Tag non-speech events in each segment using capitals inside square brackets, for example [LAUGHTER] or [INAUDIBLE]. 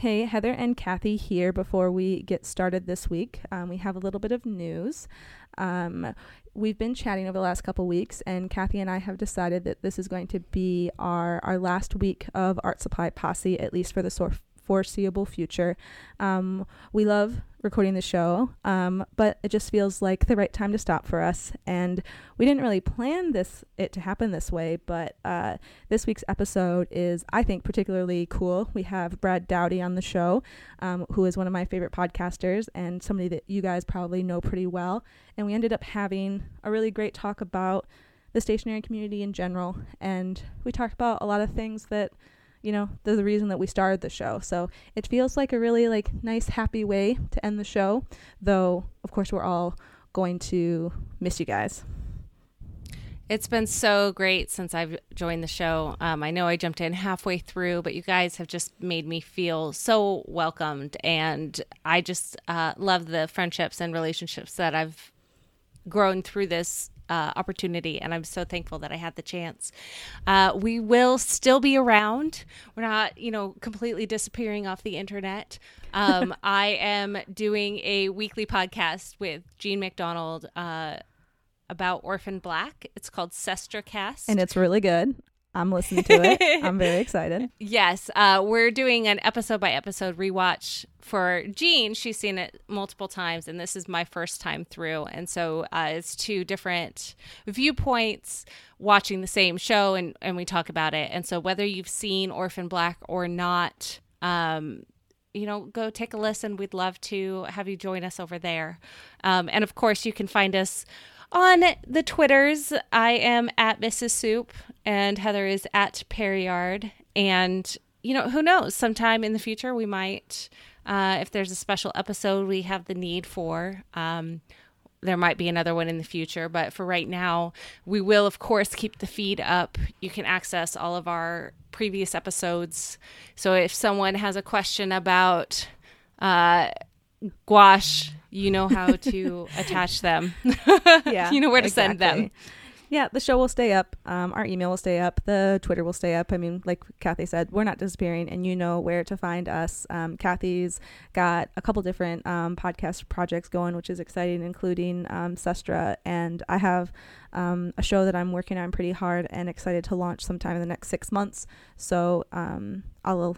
Hey, Heather and Kathy here. Before we get started this week, um, we have a little bit of news. Um, we've been chatting over the last couple weeks, and Kathy and I have decided that this is going to be our, our last week of Art Supply Posse, at least for the sort foreseeable future. Um, we love recording the show, um, but it just feels like the right time to stop for us. And we didn't really plan this it to happen this way, but uh, this week's episode is, I think, particularly cool. We have Brad Dowdy on the show, um, who is one of my favorite podcasters and somebody that you guys probably know pretty well. And we ended up having a really great talk about the stationary community in general, and we talked about a lot of things that you know, the reason that we started the show. So it feels like a really like nice, happy way to end the show. Though, of course, we're all going to miss you guys. It's been so great since I've joined the show. Um, I know I jumped in halfway through, but you guys have just made me feel so welcomed. And I just uh, love the friendships and relationships that I've grown through this uh, opportunity, and I'm so thankful that I had the chance. Uh, we will still be around. We're not, you know, completely disappearing off the internet. Um, [LAUGHS] I am doing a weekly podcast with Jean MacDonald uh, about Orphan Black. It's called Sestra Cast, and it's really good. I'm listening to it. [LAUGHS] I'm very excited. Yes, uh, we're doing an episode by episode rewatch for Jean. She's seen it multiple times, and this is my first time through. And so uh, it's two different viewpoints watching the same show, and, and we talk about it. And so whether you've seen Orphan Black or not, um, you know, go take a listen. We'd love to have you join us over there. Um, and of course, you can find us on the Twitters, I am at Mrs. Soup and Heather is at Perryard. And, you know, who knows? Sometime in the future, we might, uh, if there's a special episode we have the need for, um, there might be another one in the future. But for right now, we will, of course, keep the feed up. You can access all of our previous episodes. So if someone has a question about, uh, gouache, you know how to [LAUGHS] attach them. [LAUGHS] yeah, [LAUGHS] you know where to exactly. send them. Yeah, the show will stay up. Um, our email will stay up. The Twitter will stay up. I mean, like Kathy said, we're not disappearing, and you know where to find us. Um, Kathy's got a couple different um, podcast projects going, which is exciting, including um, Sestra. And I have um, a show that I'm working on pretty hard and excited to launch sometime in the next six months. So um, I'll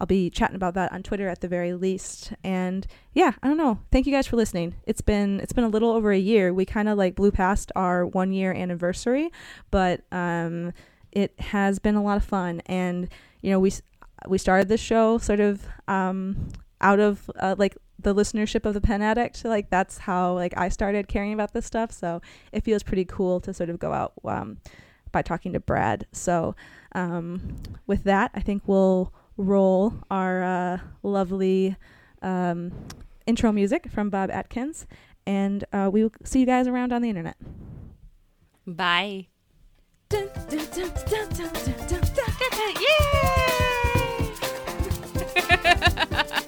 I'll be chatting about that on Twitter at the very least. And yeah, I don't know. Thank you guys for listening. It's been it's been a little over a year. We kind of like blew past our one year anniversary, but um, it has been a lot of fun. And you know, we we started this show sort of um, out of uh, like the listenership of the pen addict like that's how like i started caring about this stuff so it feels pretty cool to sort of go out um, by talking to brad so um, with that i think we'll roll our uh, lovely um, intro music from Bob Atkins. And uh, we will see you guys around on the internet. Bye. Yay!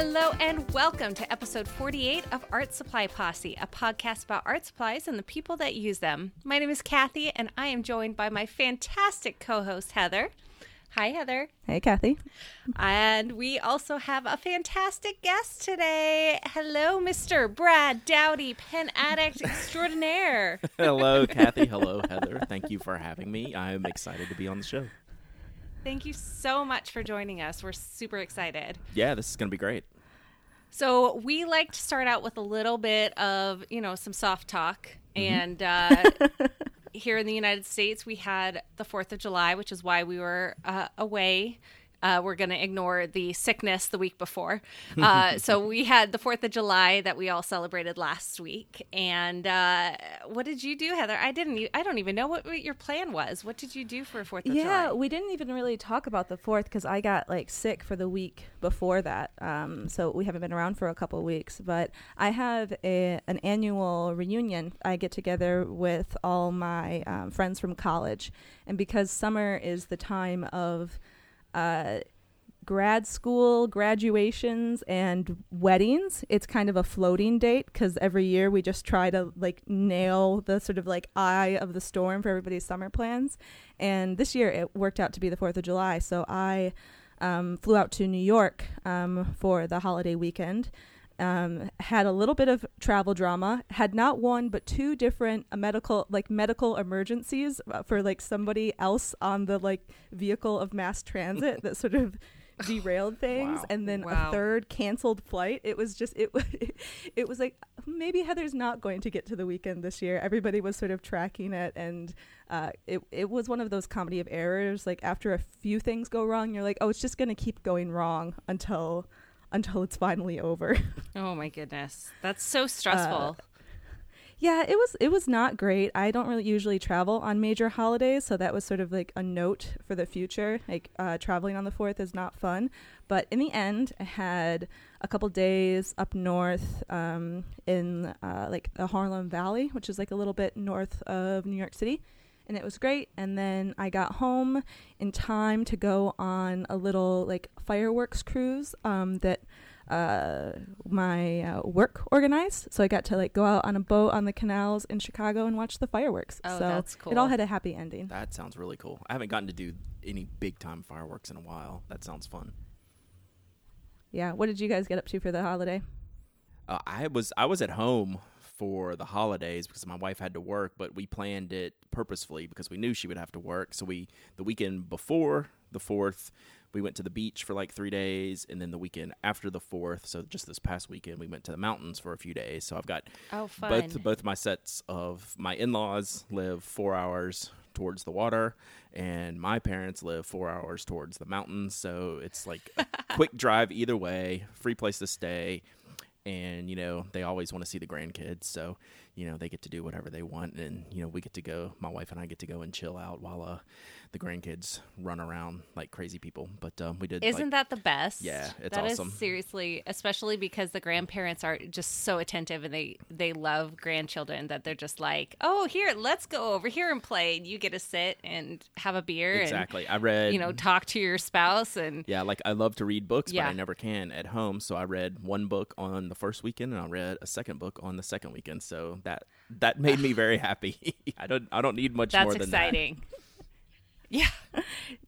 Hello and welcome to episode 48 of Art Supply Posse, a podcast about art supplies and the people that use them. My name is Kathy, and I am joined by my fantastic co host, Heather. Hi, Heather. Hey, Kathy. And we also have a fantastic guest today. Hello, Mr. Brad Dowdy, pen addict extraordinaire. [LAUGHS] Hello, Kathy. Hello, Heather. Thank you for having me. I'm excited to be on the show. Thank you so much for joining us. We're super excited. Yeah, this is going to be great. So, we like to start out with a little bit of, you know, some soft talk. Mm-hmm. And uh, [LAUGHS] here in the United States, we had the 4th of July, which is why we were uh, away uh, we're going to ignore the sickness the week before. Uh, [LAUGHS] so we had the 4th of July that we all celebrated last week. And uh, what did you do, Heather? I didn't, I don't even know what, what your plan was. What did you do for 4th of yeah, July? Yeah, we didn't even really talk about the 4th because I got like sick for the week before that. Um, so we haven't been around for a couple weeks. But I have a, an annual reunion. I get together with all my um, friends from college. And because summer is the time of uh, grad school graduations and weddings it's kind of a floating date because every year we just try to like nail the sort of like eye of the storm for everybody's summer plans. And this year it worked out to be the fourth of july so i um, flew out to new york um, for the holiday weekend um, had a little bit of travel drama had not one but two different medical like medical emergencies uh, for like somebody else on the like vehicle of mass transit that sort of [LAUGHS] derailed things. Wow. and then Wow. a third canceled flight. It was just it was [LAUGHS] it was like maybe heather's not going to get to the weekend this year. Everybody was sort of tracking it. And uh, it, it was one of those comedy of errors. Like after a few things go wrong you're like oh it's just going to keep going wrong until until it's finally over [LAUGHS] Oh my goodness. That's so stressful. Yeah, it was it was not great. I don't really usually travel on major holidays, so that was sort of like a note for the future. Like uh, traveling on the fourth is not fun, but in the end, I had a couple days up north um, in uh, like the Harlem Valley, which is like a little bit north of New York City, and it was great. And then I got home in time to go on a little like fireworks cruise um, that uh, my uh, work organized. So I got to like go out on a boat on the canals in Chicago and watch the fireworks. Oh, so that's It all had a happy ending. That sounds really cool. I haven't gotten to do any big time fireworks in a while. That sounds fun. Yeah. What did you guys get up to for the holiday? Uh, I was I was at home for the holidays because my wife had to work, but we planned it purposefully because we knew she would have to work. So we the weekend before the fourth, we went to the beach for like three days, and then the weekend after the fourth, so just this past weekend, we went to the mountains for a few days. So I've got oh, fun. both both my sets of my in-laws live four hours towards the water and my parents live four hours towards the mountains so it's like a [LAUGHS] quick drive either way free place to stay and you know they always want to see the grandkids so you know they get to do whatever they want and you know we get to go my wife and i get to go and chill out while uh the grandkids run around like crazy people but um we did Isn't like, that the best? Yeah, it's That is awesome. seriously, especially because the grandparents are just so attentive and they they love grandchildren that they're just like, oh, here, let's go over here and play. And you get to sit and have a beer exactly i read you know talk to your spouse and Yeah, like I love to read books, Yeah. but I never can at home. So I read one book on the first weekend, and I read a second book on the second weekend. So that that made me very happy. [LAUGHS] I don't I don't need much that's more than exciting. [LAUGHS] Yeah.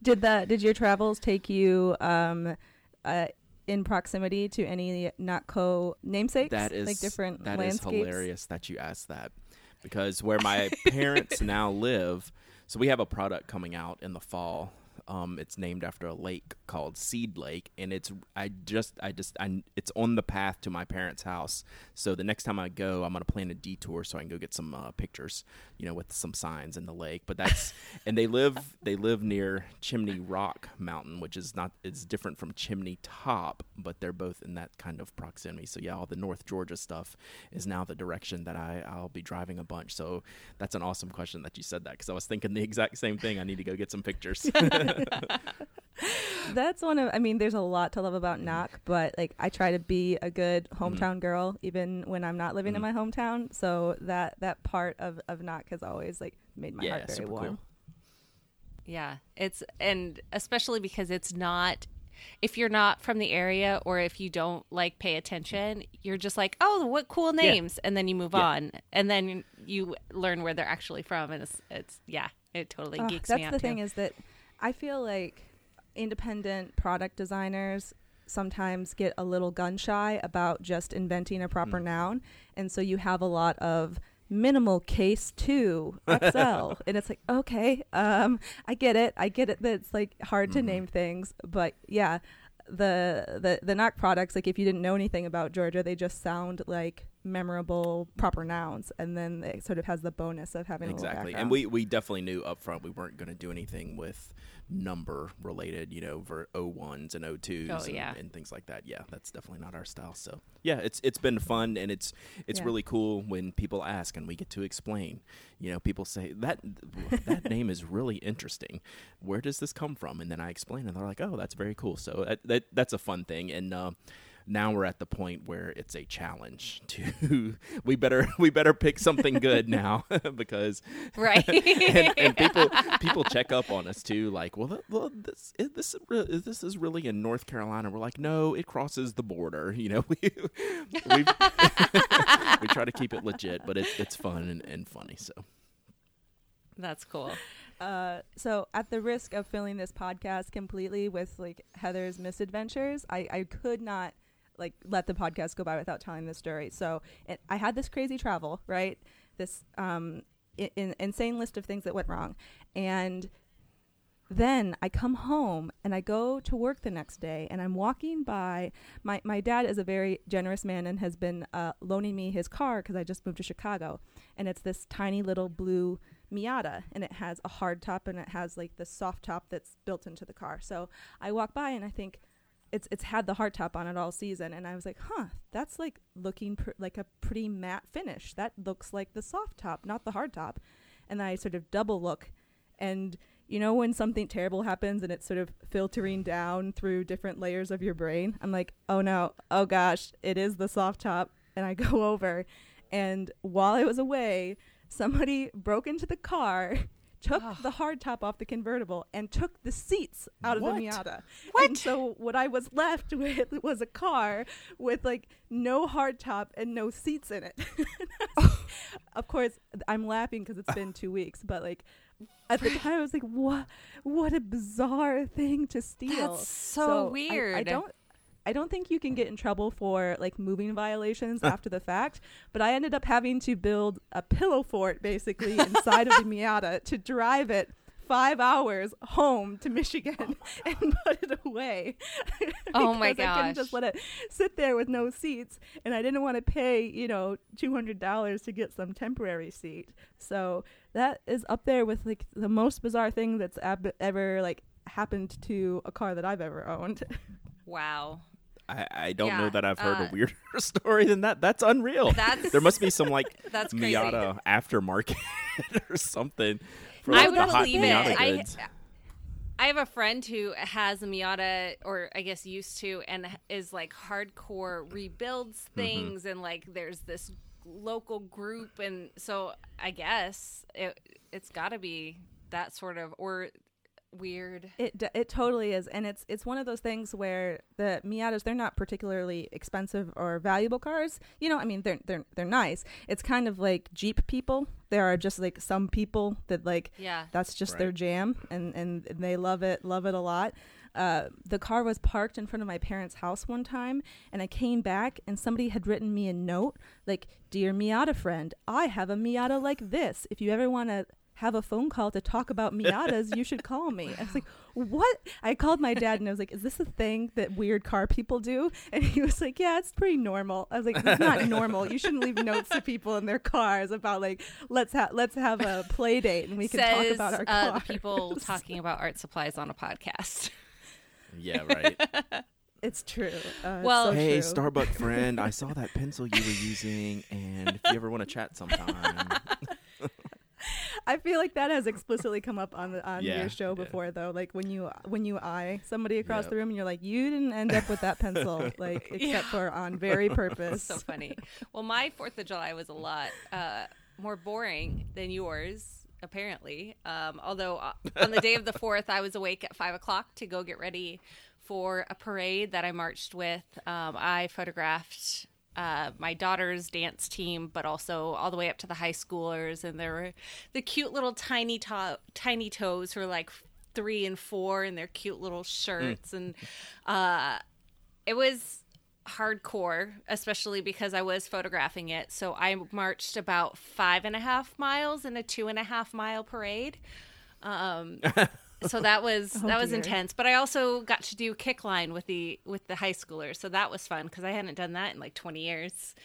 Did the did your travels take you um, uh, in proximity to any Nock Co. namesakes? that. That is like different that is landscapes. hilarious that you asked that because where my parents [LAUGHS] now live, so we have a product coming out in the fall. Um, it's named after a lake called Seed Lake, and it's I just I just I it's on the path to my parents' house. So the next time I go, I'm gonna plan a detour so I can go get some uh, pictures, you know, with some signs in the lake. But that's [LAUGHS] and they live they live near Chimney Rock Mountain, which is not it's different from Chimney Top, but they're both in that kind of proximity. So yeah, all the North Georgia stuff is now the direction that I I'll be driving a bunch. So that's an awesome question that you said that because I was thinking the exact same thing. I need to go get some pictures. [LAUGHS] [LAUGHS] [LAUGHS] That's one of. I mean, there's a lot to love about Mm-hmm. Nock, but like I try to be a good hometown girl, even when I'm not living in Mhm. my hometown. So that that part of of Nock has always like made my yeah, heart very super warm. cool. Yeah, it's and especially because it's not if you're not from the area or if you don't like pay attention, you're just like, "Oh, what cool names." And then you move Yeah. on and then you learn where they're actually from and it's it's yeah, it totally Ugh, geeks that's me out That's the too. thing is that I feel like independent product designers sometimes get a little gun shy about just inventing a proper Mm. noun, and so you have a lot of minimal case 2 XL [LAUGHS] and it's like okay um I get it I get it that it's like hard to Mhm. name things but yeah the the the Nock products like if you didn't know anything about Georgia they just sound like memorable proper nouns and then it sort of has the bonus of having exactly. Background. and we we definitely knew up front we weren't going to do anything with number related you know for o1s and o2s Oh, and, yeah. and things like that. Yeah that's definitely not our style. So yeah it's it's been fun and it's it's Yeah. really cool when people ask and we get to explain. You know people say that that name is really interesting. Where does this come from? And then i explain and they're like oh that's very cool. So that, that that's a fun thing. And uh now we're at the point where it's a challenge to [LAUGHS] we better we better pick something good now [LAUGHS] because right. [LAUGHS] and, and people people check up on us too like well, th- well this is this is this is really in North Carolina. We're like no it crosses the border you know we we we try to keep it legit but it's it's fun and, and funny so. That's cool. Uh, so at the risk of filling this podcast completely with like Heather's misadventures, I, I could not like let the podcast go by without telling the story. So it, I had this crazy travel, right? This um, in, insane list of things that went wrong, and then I come home and I go to work the next day, and I'm walking by. My my dad is a very generous man and has been uh, loaning me his car because I just moved to Chicago, and it's this tiny little blue Miata and it has a hard top and it has like the soft top that's built into the car. So I walk by and I think it's it's had the hard top on it all season and I was like, "Huh, that's like looking pr- like a pretty matte finish. That looks like the soft top, not the hard top." And I sort of double look and you know when something terrible happens and it's sort of filtering down through different layers of your brain? I'm like, "Oh no. Oh gosh, it is the soft top." And I [LAUGHS] go over and while I was away, somebody broke into the car, took oh. the hardtop off the convertible, and took the seats out what? of the Miata. What? And so what I was left [LAUGHS] with was a car with like no hardtop and no seats in it. Oh. [LAUGHS] of course, I'm laughing because it's been two weeks, but like at the time I was like, "What? What a bizarre thing to steal!" That's so, so weird. I, I, don't. I don't think you can get in trouble for like moving violations [LAUGHS] after the fact, but I ended up having to build a pillow fort basically inside of the [LAUGHS] Miata to drive it five hours home to Michigan oh [LAUGHS] and put it away. oh my gosh! I couldn't just let it sit there with no seats, and I didn't want to pay you know two hundred dollars to get some temporary seat. So that is up there with like the most bizarre thing that's ab- ever like happened to a car that I've ever owned. Wow. I, I don't yeah, know that I've heard uh, a weirder [LAUGHS] story than that. That's unreal. That's, there must be some like [LAUGHS] that's Miata aftermarket [LAUGHS] or something. For, like, I would believe it. I, I have a friend who has a Miata, or I guess used to, and is like hardcore rebuilds mm-hmm. things, mm-hmm. and like there's this local group, and so I guess it it's got to be that sort of, or weird. It it totally is, and it's it's one of those things where the Miatas they're not particularly expensive or valuable cars. You know, I mean they're they're they're nice. It's kind of like Jeep people. There are just like some people that like yeah that's just right. their jam, and and they love it love it a lot. Uh, the car was parked in front of my parents' house one time, and I came back, and somebody had written me a note like, "Dear Miata friend, I have a Miata like this. If you ever want to have a phone call to talk about [LAUGHS] Miatas, you should call me. I was like, what? I called my dad and I was like, is this a thing that weird car people do? And he was like, yeah, it's pretty normal. I was like, it's not [LAUGHS] normal. You shouldn't leave notes to people in their cars about like, let's have let's have a play date and we can Says, talk about our uh, people [LAUGHS] talking about art supplies on a podcast. Yeah, right. It's true. Uh, well, so hey, true. Starbucks friend, I saw that pencil you were using, and if you ever want to chat sometime, [LAUGHS] I feel like that has explicitly come up on the on yeah, your show before yeah. though. Like when you when you eye somebody across yep. the room and you're like, you didn't end up with that pencil, [LAUGHS] like except yeah. for on [LAUGHS] very purpose. so funny. Well, my Fourth of July was a lot uh, more boring than yours. Apparently, um, although uh, on the day of the fourth, I was awake at five o'clock to go get ready for a parade that I marched with. Um, I photographed uh, my daughter's dance team, but also all the way up to the high schoolers, and there were the cute little tiny to- tiny toes who are like three and four in their cute little shirts, mm. and uh, it was hardcore, especially because I was photographing it. So I marched about five and a half miles in a two and a half mile parade. Um, [LAUGHS] so that was [LAUGHS] oh, that was dear. intense. But I also got to do kick line with the with the high schoolers, so that was fun because I hadn't done that in like twenty years.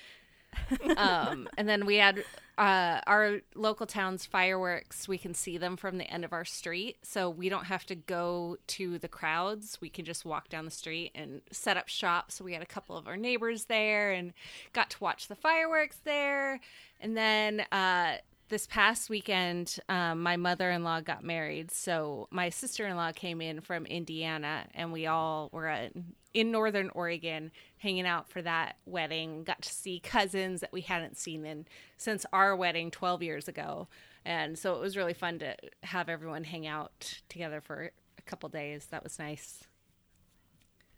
[LAUGHS] um, and then we had uh, our local town's fireworks. We can see them from the end of our street, so we don't have to go to the crowds. We can just walk down the street and set up shop. So we had a couple of our neighbors there and got to watch the fireworks there. And then uh, this past weekend, um, my mother in law got married. So my sister in law came in from Indiana, and we all were at, in Northern Oregon hanging out for that wedding. Got to see cousins that we hadn't seen in since our wedding 12 years ago. And so it was really fun to have everyone hang out together for a couple days. That was nice.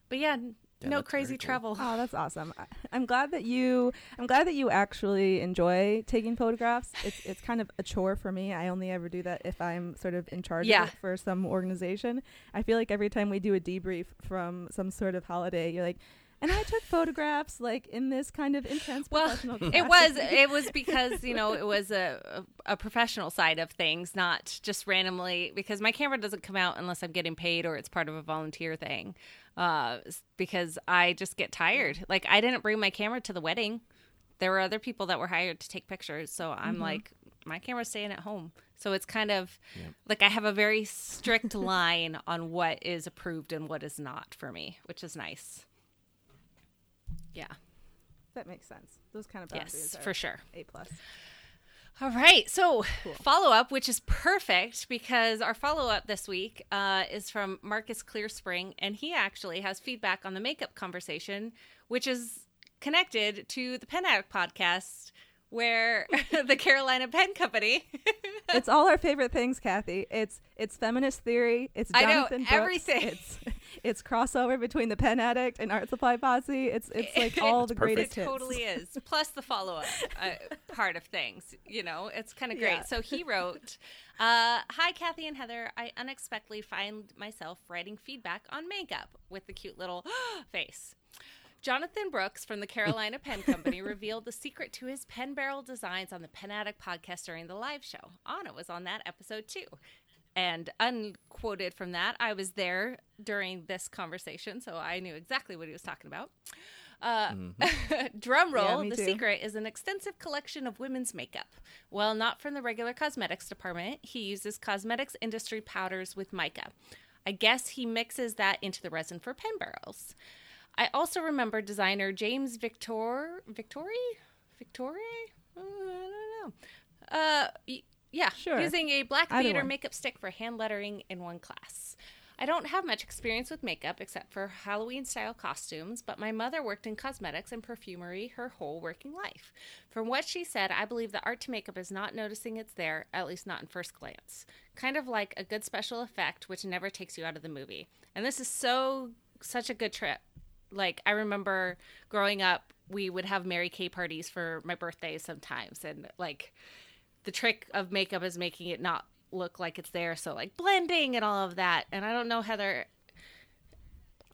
But yeah, Yeah, no crazy cool. travel. Oh, that's awesome. I- I'm glad that you I'm glad that you actually enjoy taking photographs. It's it's kind of a chore for me. I only ever do that if I'm sort of in charge Yeah. of it for some organization. I feel like every time we do a debrief from some sort of holiday, you're like, and I took photographs like in this kind of intense Well, professional [LAUGHS] it was [LAUGHS] it was because you know it was a, a a professional side of things, not just randomly. Because my camera doesn't come out unless I'm getting paid or it's part of a volunteer thing. Uh, because I just get tired. Like I didn't bring my camera to the wedding. There were other people that were hired to take pictures, so I'm like, my camera's staying at home. So it's kind of Yep. like I have a very strict [LAUGHS] line on what is approved and what is not for me, which is nice. Yeah. that makes sense. Those kind of boundaries Yes, for sure. A plus. All right. So, Cool. follow up, which is perfect because our follow up this week uh, is from Marcus Clearspring, and he actually has feedback on the makeup conversation, which is connected to the Pen Addict podcast, where [LAUGHS] the Carolina Pen Company. [LAUGHS] it's all our favorite things, Kathy. It's it's feminist theory. It's I know, Brooks. everything. It's it's crossover between the Pen Addict and Art Supply Posse. It's it's like [LAUGHS] all the perfect. greatest It hits. totally is. Plus the follow up uh, part of things. You know, it's kind of great. Yeah. So he wrote uh, Hi, Kathy and Heather. I unexpectedly find myself writing feedback on makeup with the cute little [GASPS] face. Jonathan Brooks from the Carolina Pen Company revealed the secret to his pen barrel designs on the Pen Addict podcast during the live show. Anna was on that episode too. And unquoted from that, I was there during this conversation, so I knew exactly what he was talking about. Uh, [LAUGHS] drum roll, Yeah, the too. secret is an extensive collection of women's makeup. Well, not from the regular cosmetics department. He uses cosmetics industry powders with mica. I guess he mixes that into the resin for pen barrels. I also remember designer James Victor Victori Victori Uh, I don't know. Uh, yeah, Sure. using a black one. makeup stick for hand lettering in one class. I don't have much experience with makeup except for Halloween style costumes, but my mother worked in cosmetics and perfumery her whole working life. From what she said, I believe the art to makeup is not noticing it's there, at least not in first glance. Kind of like a good special effect, which never takes you out of the movie. And this is so, such a good trip. Like, I remember growing up, we would have Mary Kay parties for my birthday sometimes, and like, the trick of makeup is making it not look like it's there so like blending and all of that and i don't know heather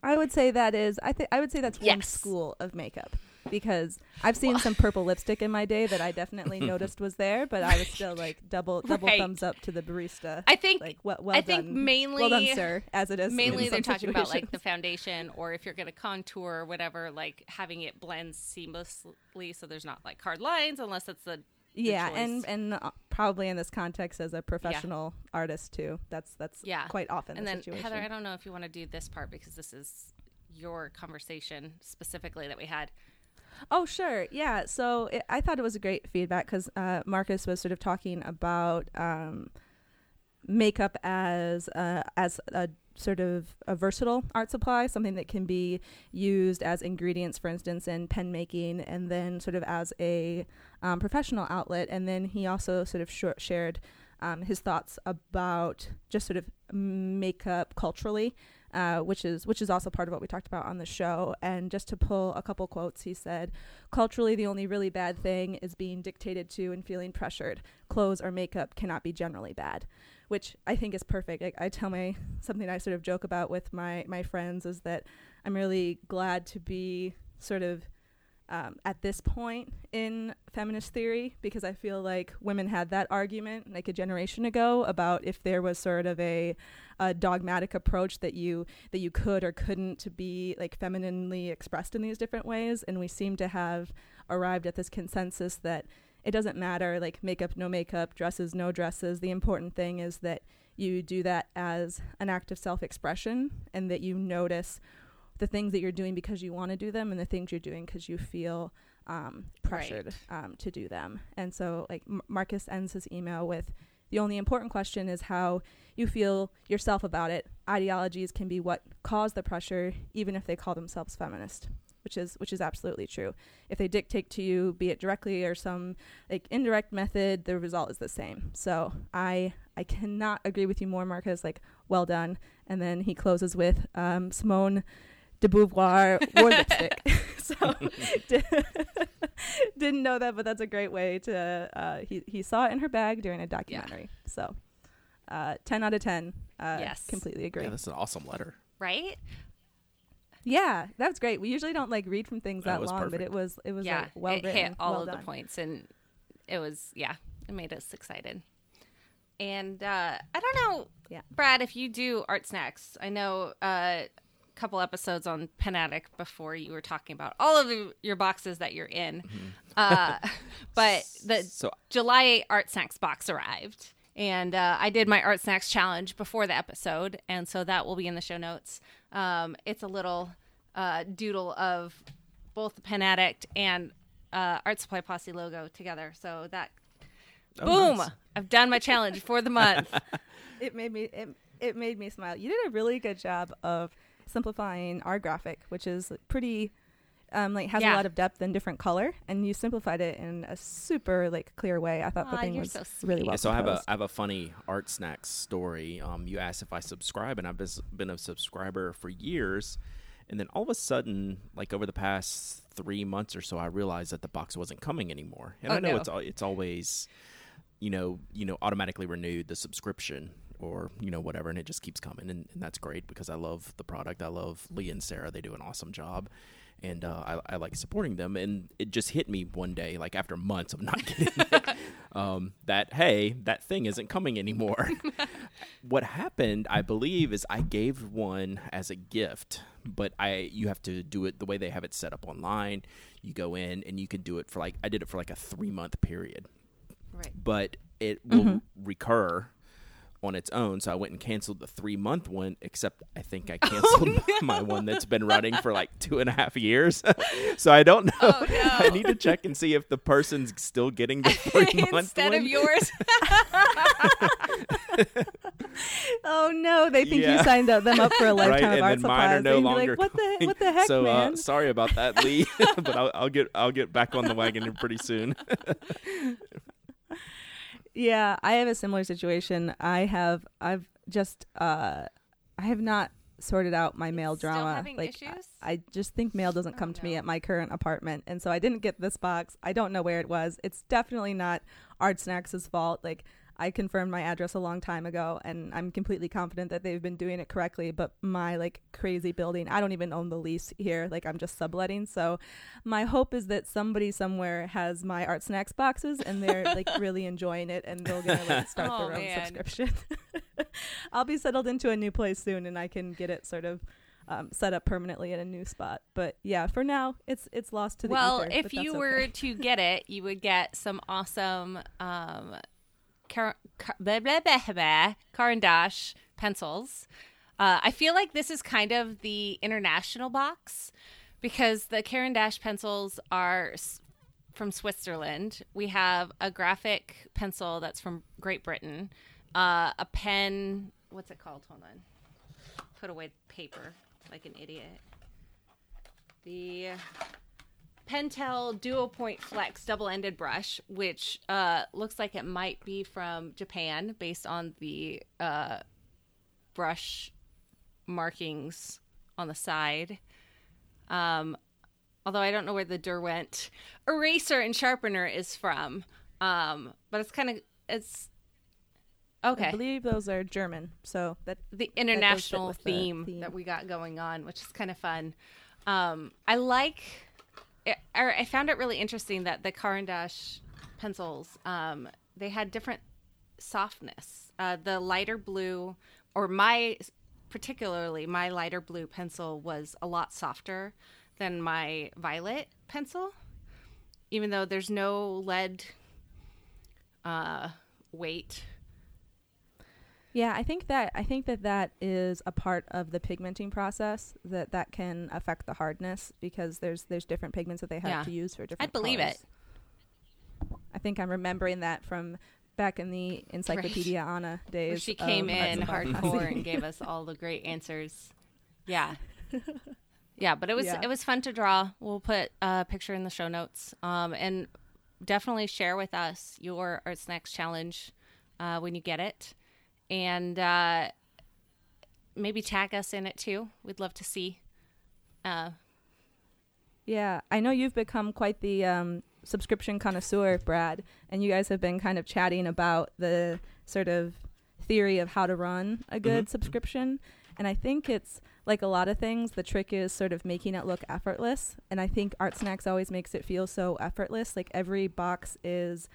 I would say that is I think I would say that's one school of makeup because I've seen some purple lipstick in my day that I definitely [LAUGHS] noticed was there, but I was still like double double Right. thumbs up to the barista. i think like well, well i done. think mainly well done, sir. As it is, in mainly they're talking about like the foundation or if you're going to contour or whatever like having it blend seamlessly so there's not like hard lines unless it's the yeah, and and uh, probably in this context as a professional artist too. That's that's Yeah. quite often and the then situation. heather i don't know if you want to do this part because this is your conversation specifically that we had Oh, sure. Yeah. So it, I thought it was a great feedback because uh, Marcus was sort of talking about um, makeup as uh, as a sort of a versatile art supply, something that can be used as ingredients, for instance, in pen making, and then sort of as a um, professional outlet. And then he also sort of sh- shared um, his thoughts about just sort of makeup culturally uh, which is which is also part of what we talked about on the show. And just to pull a couple quotes, he said, "Culturally, the only really bad thing is being dictated to and feeling pressured. Clothes or makeup cannot be generally bad." Which I think is perfect. Like, I tell my something I sort of joke about with my my friends is that I'm really glad to be sort of um, at this point in feminist theory because I feel like women had that argument like a generation ago about if there was sort of a, a dogmatic approach that you that you could or couldn't be like femininely expressed in these different ways, and we seem to have arrived at this consensus that it doesn't matter like makeup no makeup dresses no dresses. The important thing is that you do that as an act of self-expression and that you notice the things that you're doing because you want to do them and the things you're doing because you feel um, pressured um, to do them. And so, like M- Marcus ends his email with, "The only important question is how you feel yourself about it. Ideologies can be what cause the pressure, even if they call themselves feminist." Which is which is absolutely true. If they dictate to you, be it directly or some like indirect method, the result is the same. So I I cannot agree with you more, Marcus. Like, well done. And then he closes with um, Simone de Beauvoir [LAUGHS] wore lipstick. [LAUGHS] so [LAUGHS] didn't know that, but that's a great way to. Uh, he he saw it in her bag during a documentary. So uh, ten out of ten. Uh, Yes. completely agree. Yeah, Yeah, that's an awesome letter. Right? Yeah, that was great. We usually don't like read from things That that, was long, but it was it was yeah. like, well it written, hit all well of done. the points and it was yeah, it made us excited. And uh I don't know, Yeah. Brad, if you do art snacks. I know uh, a couple episodes on Pen Addict before you were talking about all of the, your boxes that you're in. Uh, [LAUGHS] but the So July art snacks box arrived. And uh, I did my art snacks challenge before the episode, and so that will be in the show notes. Um, it's a little uh, doodle of both the Pen Addict and uh, Art Supply Posse logo together. So that, Oh, boom! nice. I've done my challenge for the month. [LAUGHS] it made me it, it made me smile. You did a really good job of simplifying our graphic, which is pretty um like has a lot of depth and different color, and you simplified it in a super like clear way. I thought the thing was so really well. Yeah, so I have a composed. I have a funny art snacks story. Um, you asked if I subscribe, and I've been, been a subscriber for years, and then all of a sudden, like over the past three months or so, I realized that the box wasn't coming anymore. And Oh, I know no. it's it's always, you know, you know, automatically renewed the subscription or you know whatever, and it just keeps coming, and, and that's great because I love the product. I love Lee and Sarah; they do an awesome job. And uh, I, I like supporting them, and it just hit me one day, like after months of not [LAUGHS] getting it, um, that hey, that thing isn't coming anymore. [LAUGHS] what happened, I believe, is I gave one as a gift, but I you have to do it the way they have it set up online. You go in and you can do it for like I did it for like a three month period, right. but it will recur on its own. So I went and canceled the three month one, except I think I [LAUGHS] canceled [LAUGHS] my one that's been running for like two and a half years. [LAUGHS] so I don't know. Oh, no. I need to check and see if the person's still getting the three month Instead one. of yours. oh no, they think Yeah. you signed up, them up for a lifetime right, of and art then mine are supplies. no They'd be longer. like, what the what the heck, so, man? Uh, sorry about that, Lee, but I'll, I'll get I'll get back on the wagon pretty soon. Yeah, I have a similar situation. I have I've just uh I have not sorted out my mail Still drama. having like I- issues? I just think mail doesn't Oh, come to me at my current apartment. And so I didn't get this box. I don't know where it was. It's definitely not Art Snacks' fault. Like I confirmed my address a long time ago and I'm completely confident that they've been doing it correctly, but my like crazy building, I don't even own the lease here. Like I'm just subletting. So my hope is that somebody somewhere has my art snacks boxes and they're like [LAUGHS] really enjoying it and they're gonna like start Oh, their own man. subscription. [LAUGHS] I'll be settled into a new place soon and I can get it sort of um, set up permanently in a new spot. But yeah, for now it's it's lost to the well, ether, if you were okay. to get it, you would get some awesome um, car- car- blah, blah, blah, Caran d'Ache pencils. Uh, I feel like this is kind of the international box because the Caran d'Ache pencils are s- from Switzerland. We have a graphic pencil that's from Great Britain, uh, a pen. What's it called? Hold on. Put away paper like an idiot. The Pentel Dual Point Flex double ended brush, which uh, looks like it might be from Japan based on the uh, brush markings on the side. Um, although I don't know where the Derwent eraser and sharpener is from. Um, but it's kind of it's okay. I believe those are German. So that the international the theme, theme. that we got going on, which is kind of fun. Um, I like, it, I found it really interesting that the Caran d'Ache pencils, um, they had different softness. Uh, the lighter blue, or my particularly my lighter blue pencil was a lot softer than my violet pencil, even though there's no lead uh, weight Yeah, I think that I think that that is a part of the pigmenting process that that can affect the hardness because there's there's different pigments that they have Yeah. to use for different. I'd believe colors. it. I think I'm remembering that from back in the Encyclopedia Anna days. Where she came in Hard hardcore and [LAUGHS] gave us all the great answers. Yeah. [LAUGHS] Yeah, but it was Yeah. it was fun to draw. We'll put a picture in the show notes. Um, and definitely share with us your Art Snacks challenge uh, when you get it, and uh, maybe tag us in it too. We'd love to see. Uh, Yeah, I know you've become quite the um, subscription connoisseur, Brad, and you guys have been kind of chatting about the sort of theory of how to run a good Mhm. subscription. And I think it's like a lot of things, the trick is sort of making it look effortless. And I think Art Snacks always makes it feel so effortless. Like every box is,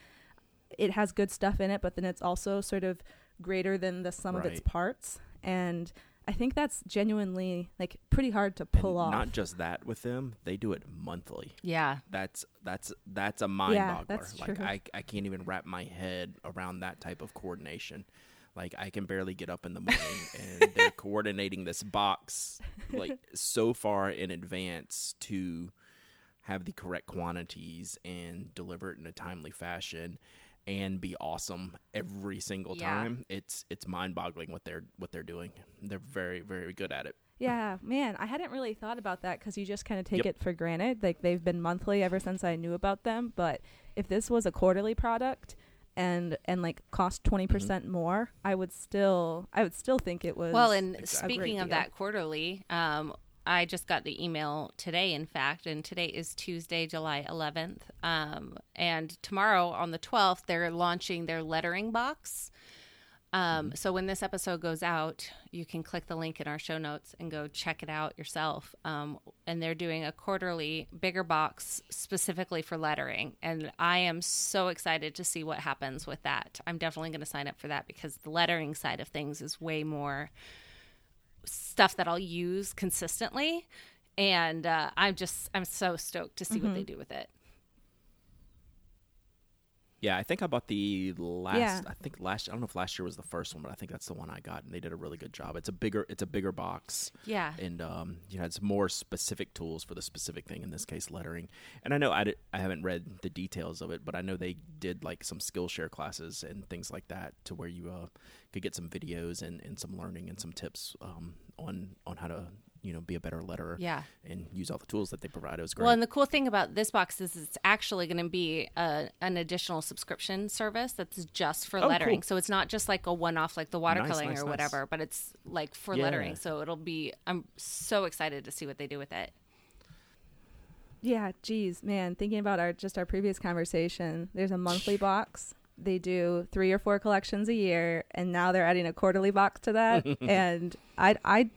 it has good stuff in it, but then it's also sort of greater than the sum of its parts. And I think that's genuinely like pretty hard to pull and off. Not just that with them, they do it monthly. yeah, That's that's that's a mind Yeah, boggler. that's like true. I I can't even wrap my head around that type of coordination. Like I can barely get up in the morning [LAUGHS] and they're coordinating this box like so far in advance to have the correct quantities and deliver it in a timely fashion and be awesome every single Yeah. time. It's it's mind-boggling what they're what they're doing. They're very very good at it. Yeah, man, I hadn't really thought about that because you just kind of take Yep. it for granted. Like they've been monthly ever since I knew about them. But if this was a quarterly product and and like cost 20% Mm-hmm. more, I would still I would still think it was Well, and Exactly. speaking A of great that quarterly, um, I just got the email today, in fact, and today is Tuesday, July 11th. Um, and tomorrow on the 12th, they're launching their lettering box. Um, So when this episode goes out, you can click the link in our show notes and go check it out yourself. Um, and they're doing a quarterly bigger box specifically for lettering. And I am so excited to see what happens with that. I'm definitely going to sign up for that because the lettering side of things is way more stuff that I'll use consistently. And uh, I'm just, I'm so stoked to see what they do with it. Yeah, I think I bought the last. Yeah. I think last. I don't know if last year was the first one, but I think that's the one I got, and they did a really good job. It's a bigger. It's a bigger box, Yeah. and um, you know, it's more specific tools for the specific thing. In this case, lettering. And I know I, did, I haven't read the details of it, but I know they did like some Skillshare classes and things like that, to where you uh, could get some videos and, and some learning and some tips um, on on how to you know be a better letterer. Yeah. and use all the tools that they provide. It was great. Well, and the cool thing about this box is it's actually going to be a, an additional subscription service that's just for Oh, lettering. cool. So it's not just like a one off like the watercoloring nice, or nice. whatever, but it's like for Yeah. lettering. So it'll be, I'm so excited to see what they do with it. Yeah, geez, man, thinking about our just our previous conversation, there's a monthly [LAUGHS] box. They do three or four collections a year, and now they're adding a quarterly box to that. [LAUGHS] and I, I,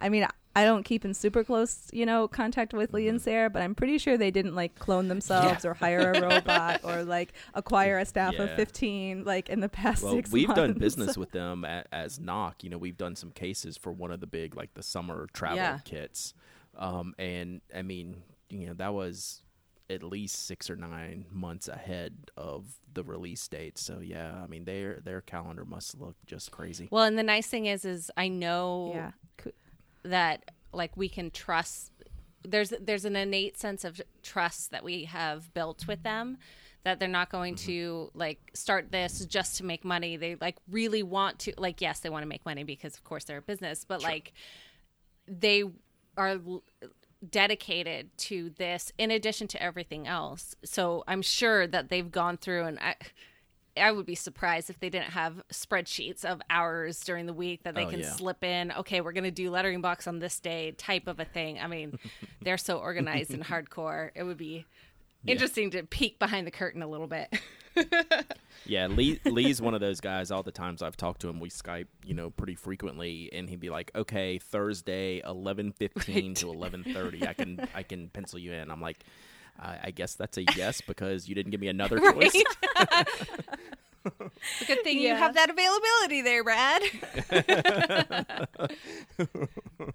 I mean, I don't keep in super close, you know, contact with Lee and Sarah, but I'm pretty sure they didn't like clone themselves or hire a robot or [LAUGHS] like acquire a staff of 15 like in the past Well, six we've done business with [LAUGHS] them a, as Nock. You know, we've done some cases for one of the big, like the summer travel Yeah. kits. Um, and I mean, you know, that was at least six or nine months ahead of the release date. So yeah, I mean, their their calendar must look just crazy. Well, and the nice thing is, is I know Yeah. That like we can trust there's there's an innate sense of trust that we have built with them that they're not going to like start this just to make money. They like really want to like yes they want to make money because of course they're a business but like they are dedicated to this in addition to everything else. So i'm sure that they've gone through and i I would be surprised if they didn't have spreadsheets of hours during the week that they Oh, can yeah. slip in. Okay, we're going to do lettering box on this day, type of a thing. I mean, [LAUGHS] they're so organized and hardcore. It would be interesting to peek behind the curtain a little bit. [LAUGHS] Yeah, Lee Lee's one of those guys. All the times I've talked to him, we Skype, you know, pretty frequently, and he'd be like, "Okay, Thursday, eleven fifteen to eleven thirty, I can I can pencil you in." I'm like, I, I guess that's a yes because you didn't give me another [LAUGHS] choice. It's [LAUGHS] good thing you have that availability there, Brad. [LAUGHS]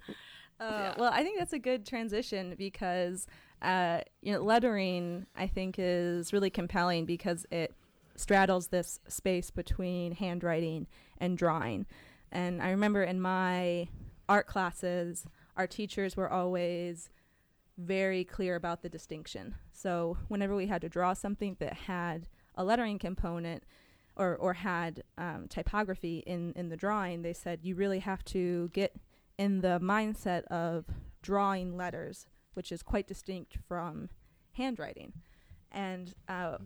Uh, Well, I think that's a good transition because uh, you know lettering I think is really compelling because it straddles this space between handwriting and drawing. And I remember in my art classes, our teachers were always very clear about the distinction. So whenever we had to draw something that had a lettering component or, or had um, typography in, in the drawing, they said you really have to get in the mindset of drawing letters, which is quite distinct from handwriting. And uh,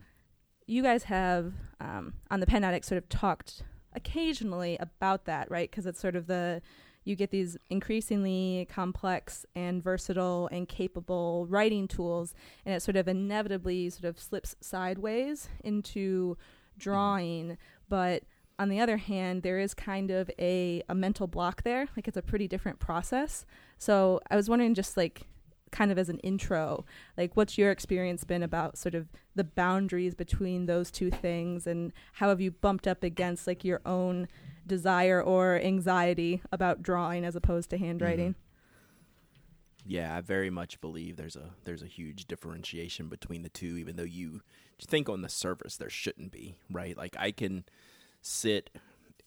you guys have um, on the Pen Addict sort of talked occasionally about that, right? Because it's sort of the you get these increasingly complex and versatile and capable writing tools, and it sort of inevitably sort of slips sideways into drawing. But on the other hand, there is kind of a, a mental block there. Like it's a pretty different process. So I was wondering, just like kind of as an intro, like what's your experience been about sort of the boundaries between those two things, and how have you bumped up against like your own desire or anxiety about drawing as opposed to handwriting? Mm-hmm. Yeah, I very much believe there's a there's a huge differentiation between the two, even though you think on the surface there shouldn't be, right? Like I can sit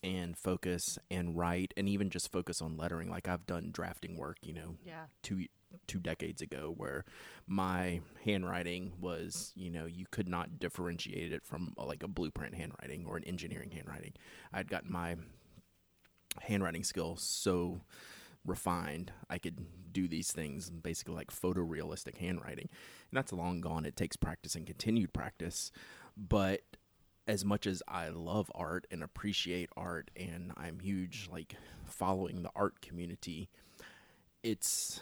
and focus and write and even just focus on lettering like I've done drafting work, you know, yeah. two two decades ago where my handwriting was, you know, you could not differentiate it from uh, like a blueprint handwriting or an engineering handwriting. I'd gotten my handwriting skill so refined I could do these things basically like photorealistic handwriting. And that's long gone. It takes practice and continued practice, but as much as I love art and appreciate art and I'm huge like following the art community, it's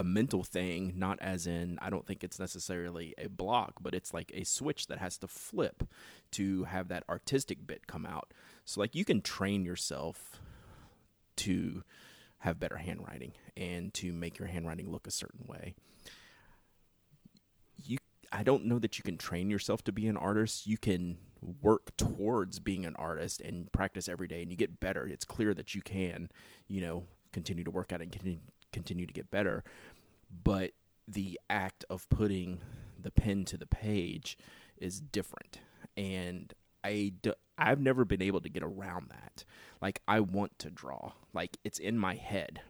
a mental thing, not as in I don't think it's necessarily a block, but it's like a switch that has to flip to have that artistic bit come out. So like you can train yourself to have better handwriting and to make your handwriting look a certain way. You I don't know that you can train yourself to be an artist. You can work towards being an artist and practice every day and you get better. It's clear that you can, you know, continue to work at it and continue, continue to get better. But the act of putting the pen to the page is different. And I d- I've never been able to get around that. Like I want to draw. Like it's in my head.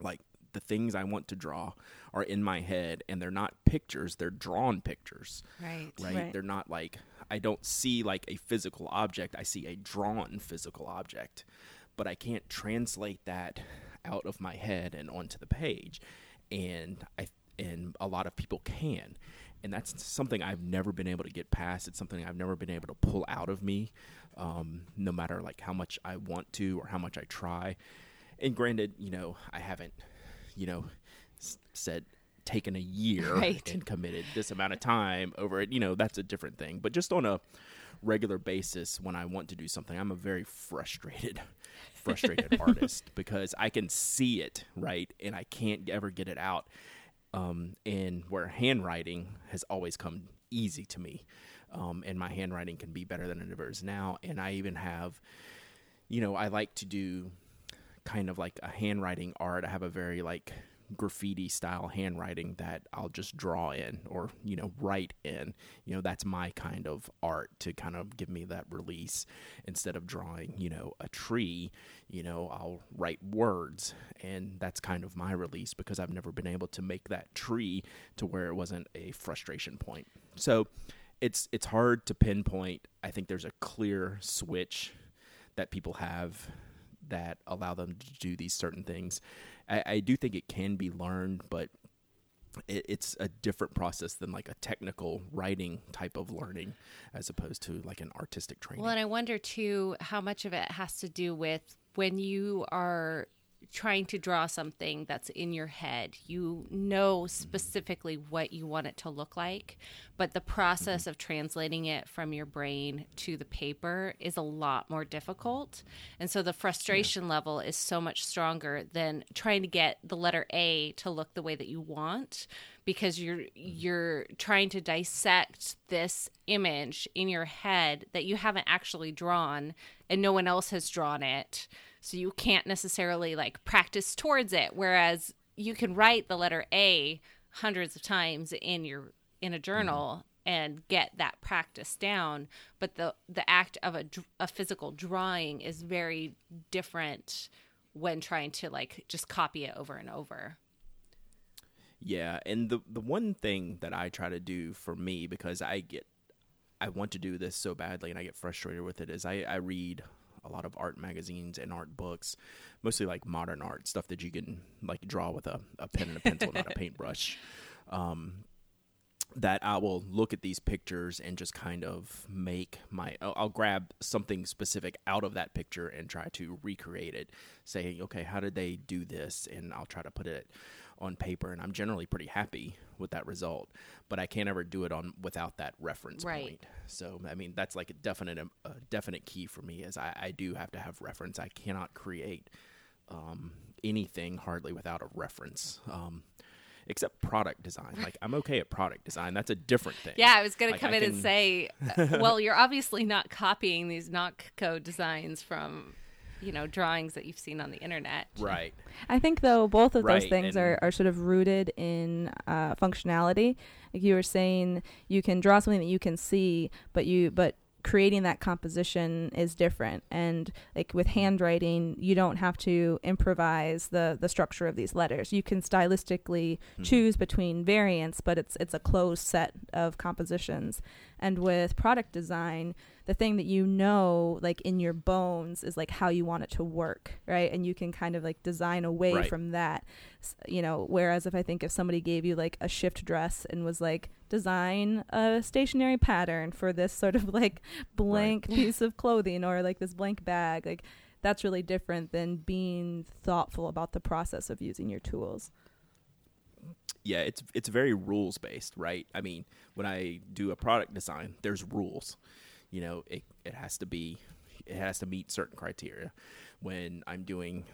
Like the things I want to draw are in my head and they're not pictures, they're drawn pictures. Right. Right? Right. They're not like I don't see like a physical object, I see a drawn physical object. But I can't translate that out of my head and onto the page. And I and a lot of people can. And that's something I've never been able to get past. It's something I've never been able to pull out of me, um, no matter like how much I want to or how much I try. And granted, you know, I haven't you know, s- said taken a year [LAUGHS] Right. and committed this amount of time over it, you know, that's a different thing. But just on a regular basis, when I want to do something, I'm a very frustrated, frustrated [LAUGHS] artist because I can see it, right? And I can't ever get it out. Um, and where handwriting has always come easy to me. Um, and my handwriting can be better than it ever is now. And I even have, you know, I like to do kind of like a handwriting art. I have a very like graffiti style handwriting that I'll just draw in or, you know, write in. You know, that's my kind of art to kind of give me that release instead of drawing, you know, a tree, you know, I'll write words and that's kind of my release because I've never been able to make that tree to where it wasn't a frustration point. So, it's it's hard to pinpoint. I think there's a clear switch that people have that allow them to do these certain things. I, I do think it can be learned, but it, it's a different process than like a technical writing type of learning as opposed to like an artistic training. Well, and I wonder too how much of it has to do with when you are trying to draw something that's in your head. You know specifically what you want it to look like, but the process of translating it from your brain to the paper is a lot more difficult. And so the frustration level is so much stronger than trying to get the letter A to look the way that you want because you're mm-hmm. you're trying to dissect this image in your head that you haven't actually drawn and no one else has drawn it so you can't necessarily like practice towards it whereas you can write the letter a hundreds of times in your in a journal and get that practice down but the the act of a, a physical drawing is very different when trying to like just copy it over and over. Yeah and the the one thing that i try to do for me because i get i want to do this so badly and i get frustrated with it is i i read a lot of art magazines and art books, mostly like modern art stuff that you can like draw with a, a pen and a pencil, not a [LAUGHS] paintbrush. Um, that I will look at these pictures and just kind of make my I'll, I'll, grab something specific out of that picture and try to recreate it saying okay how did they do this and I'll try to put it on paper and I'm generally pretty happy with that result but I can't ever do it on without that reference right. point so I mean that's like a definite a definite key for me is I, I do have to have reference I cannot create um, anything hardly without a reference um, except product design. Like I'm okay at product design. That's a different thing. Yeah, I was going like, to come I in can... and say, uh, well, you're obviously not copying these Nock Co designs from you know drawings that you've seen on the internet. Right. I think though both of right. those things are, are sort of rooted in uh, functionality. Like you were saying you can draw something that you can see but you but creating that composition is different. And like with handwriting you don't have to improvise the the structure of these letters. You can stylistically mm-hmm. choose between variants but it's it's a closed set of compositions and with product design the thing that you know like in your bones is like how you want it to work right and you can kind of like design away right. from that you know whereas if i think if somebody gave you like a shift dress and was like design a stationary pattern for this sort of like blank right. piece of clothing or like this blank bag like that's really different than being thoughtful about the process of using your tools yeah it's it's very rules based right i mean when i do a product design there's rules you know, it, it has to be, it has to meet certain criteria. When I'm doing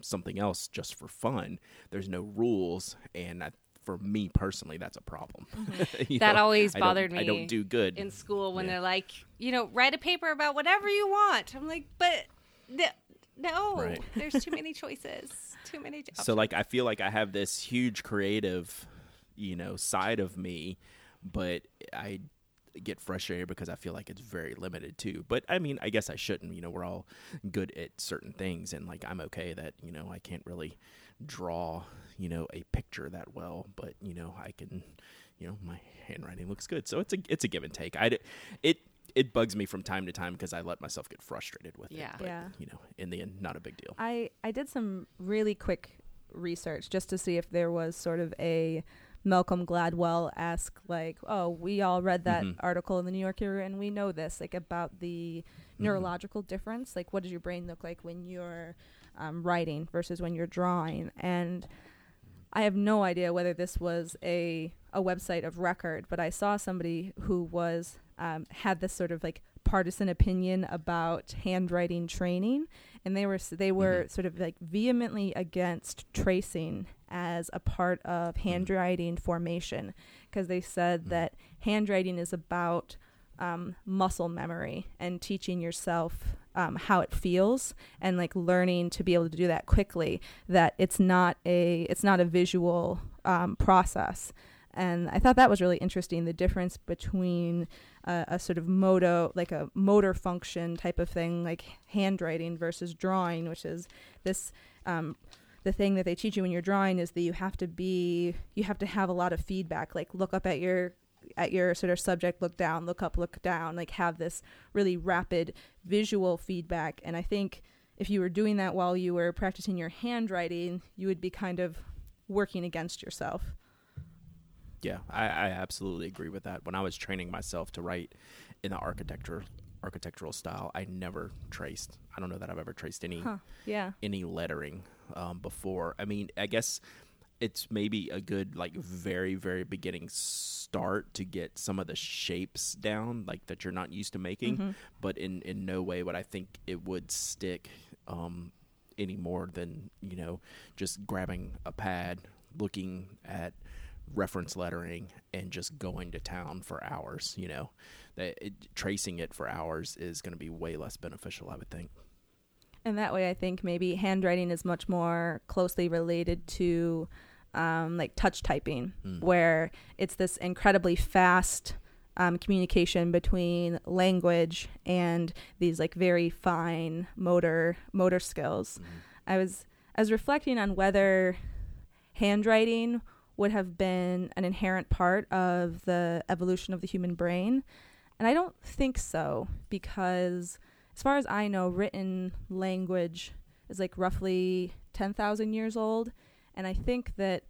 something else just for fun, there's no rules, and that, for me personally, that's a problem. Mm-hmm. [LAUGHS] that know, always bothered me. I don't do good in school when yeah. they're like, you know, write a paper about whatever you want. I'm like, but no, right. there's too many [LAUGHS] choices, too many. Options. So like, I feel like I have this huge creative, you know, side of me, but I get frustrated because I feel like it's very limited too. But I mean, I guess I shouldn't. You know, we're all good at certain things, and like I'm okay that you know I can't really draw you know a picture that well, but you know I can. You know, my handwriting looks good, so it's a it's a give and take. I it it bugs me from time to time because I let myself get frustrated with yeah. it. But, yeah. You know, in the end, not a big deal. I I did some really quick research just to see if there was sort of a Malcolm Gladwell esque, like, oh, we all read that mm-hmm. article in the New Yorker and we know this, like about the mm-hmm. neurological difference. Like, what does your brain look like when you're um, writing versus when you're drawing? And I have no idea whether this was a a website of record, but I saw somebody who was um, had this sort of like partisan opinion about handwriting training, and they were they were mm-hmm. sort of like vehemently against tracing as a part of mm-hmm. handwriting formation because they said mm-hmm. that handwriting is about um, muscle memory and teaching yourself um, how it feels and like learning to be able to do that quickly that it's not a it's not a visual um, process and i thought that was really interesting the difference between uh, a sort of moto like a motor function type of thing like handwriting versus drawing which is this um, the thing that they teach you when you're drawing is that you have to be you have to have a lot of feedback like look up at your at your sort of subject look down look up look down like have this really rapid visual feedback. And i think if you were doing that while you were practicing your handwriting you would be kind of working against yourself yeah i, I absolutely agree with that when i was training myself to write in the architecture architectural style i never traced i don't know that i've ever traced any huh. yeah any lettering um, before. I mean, I guess it's maybe a good like very very beginning start to get some of the shapes down like that you're not used to making mm-hmm. but in in no way would i think it would stick um any more than you know just grabbing a pad looking at reference lettering and just going to town for hours you know that it, tracing it for hours is going to be way less beneficial i would think and that way, I think maybe handwriting is much more closely related to um, like touch typing, mm. where it's this incredibly fast um, communication between language and these like very fine motor motor skills. Mm-hmm. I was I was reflecting on whether handwriting would have been an inherent part of the evolution of the human brain. And I don't think so because as far as I know written language is like roughly 10,000 years old and I think that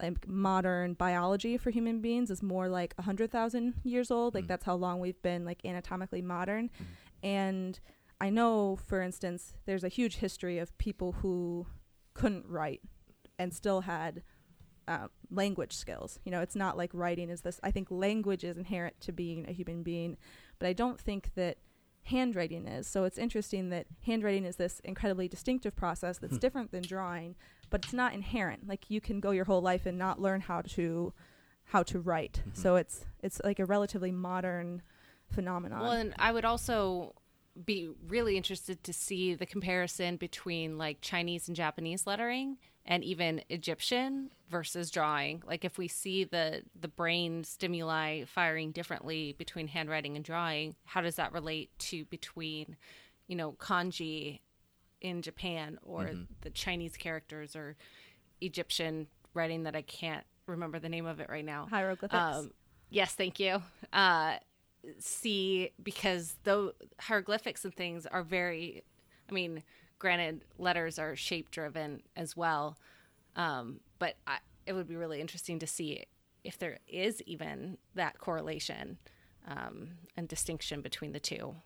like modern biology for human beings is more like 100,000 years old like Mm. that's how long we've been like anatomically modern Mhm. and I know for instance there's a huge history of people who couldn't write and still had uh, language skills. You know, it's not like writing is this. I think language is inherent to being a human being, but I don't think that handwriting is. So it's interesting that handwriting is this incredibly distinctive process that's Hmm. different than drawing, but it's not inherent. Like you can go your whole life and not learn how to how to write. Mhm. So it's it's like a relatively modern phenomenon. Well, and I would also be really interested to see the comparison between like Chinese and Japanese lettering and even Egyptian versus drawing. Like if we see the the brain stimuli firing differently between handwriting and drawing, how does that relate to between, you know, kanji in Japan or Mhm. the Chinese characters or Egyptian writing that I can't remember the name of it right now. Hieroglyphics. Um, yes, thank you. Uh, see, because though hieroglyphics and things are very, I mean, granted, letters are shape driven as well, um, but I, it would be really interesting to see if there is even that correlation um, and distinction between the two.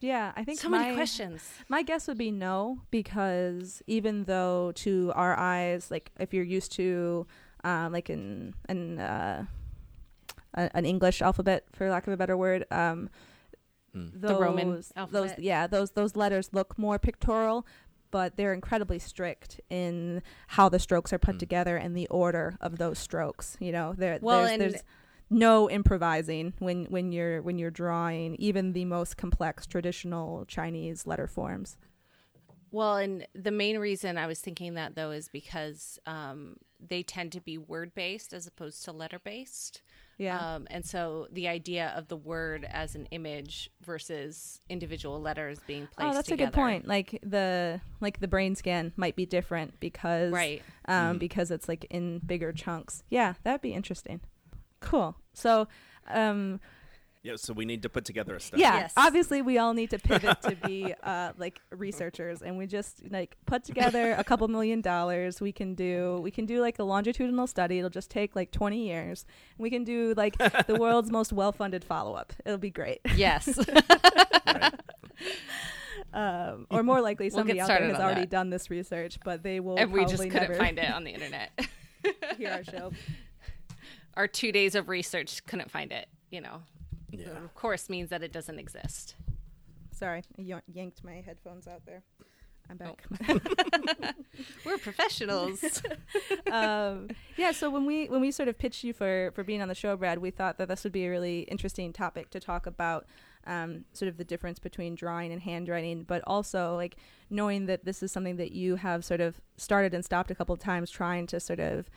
yeah, I think So my, many questions. My guess would be no, because even though to our eyes, like if you're used to, um, like an an uh, an English alphabet, for lack of a better word, um, Mm. those, The Roman those yeah, those those letters look more pictorial, but they're incredibly strict in how the strokes are put Mm. together and the order of those strokes. You know, there Well, there's, and- there's no improvising when when you're when you're drawing even the most complex traditional Chinese letter forms. Well, and the main reason I was thinking that though is because um, they tend to be word based as opposed to letter based. Yeah. Um, and so the idea of the word as an image versus individual letters being placed oh, that's together. a good point. Like the like the brain scan might be different because Right. um, Mhm. because it's like in bigger chunks. Yeah, that'd be interesting. Cool. So, um, Yeah, so we need to put together a study. yeah, Yes. obviously we all need to pivot to be [LAUGHS] uh, like researchers, and we just like put together a couple million dollars. We can do we can do like a longitudinal study. It'll just take like twenty years. We can do like the [LAUGHS] world's most well funded follow up. It'll be great. Yes. Right. [LAUGHS] Um, or more likely, We'll somebody get out there has already that. done this research, but they will and we probably just couldn't never find it on the internet. hear our show. Our two days of research couldn't find it. You know, Yeah. of course means that it doesn't exist. Sorry, I y- yanked my headphones out there. I'm back. [LAUGHS] We're professionals. [LAUGHS] um, yeah, so when we when we sort of pitched you for for being on the show, Brad, we thought that this would be a really interesting topic to talk about. Um, sort of the difference between drawing and handwriting, but also like knowing that this is something that you have sort of started and stopped a couple of times trying to sort of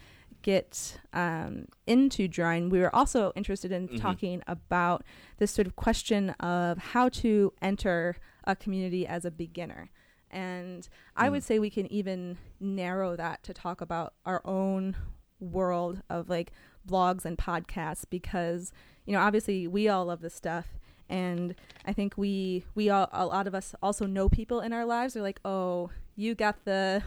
get um, into drawing. We were also interested in Mhm. talking about this sort of question of how to enter a community as a beginner. And I would Mm. say we can even narrow that to talk about our own world of like blogs and podcasts because you know obviously we all love this stuff and I think we we all a lot of us also know people in our lives are like oh you got the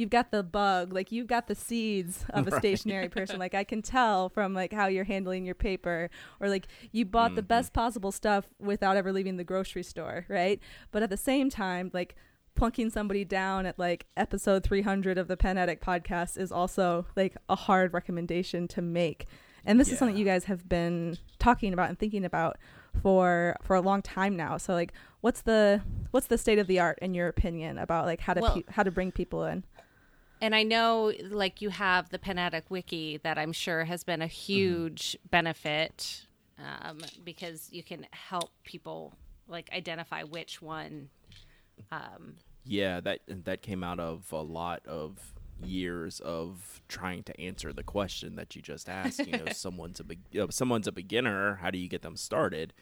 you've got the bug like you've got the seeds of a [LAUGHS] Right. stationery person. Like I can tell from like how you're handling your paper or like you bought the Mhm. best possible stuff without ever leaving the grocery store right? But at the same time like plunking somebody down at like episode 300 of the Pen Addict podcast is also like a hard recommendation to make. And this is something you guys have been talking about and thinking about for for a long time now. So like what's the what's the state of the art in your opinion about like how to Well- pe- how to bring people in And I know, like, you have the Pen Addict Wiki that I'm sure has been a huge benefit um, because you can help people, like, identify which one. Um, Yeah, that that came out of a lot of years of trying to answer the question that you just asked. You know, [LAUGHS] someone's a be- you know, someone's a beginner. How do you get them started?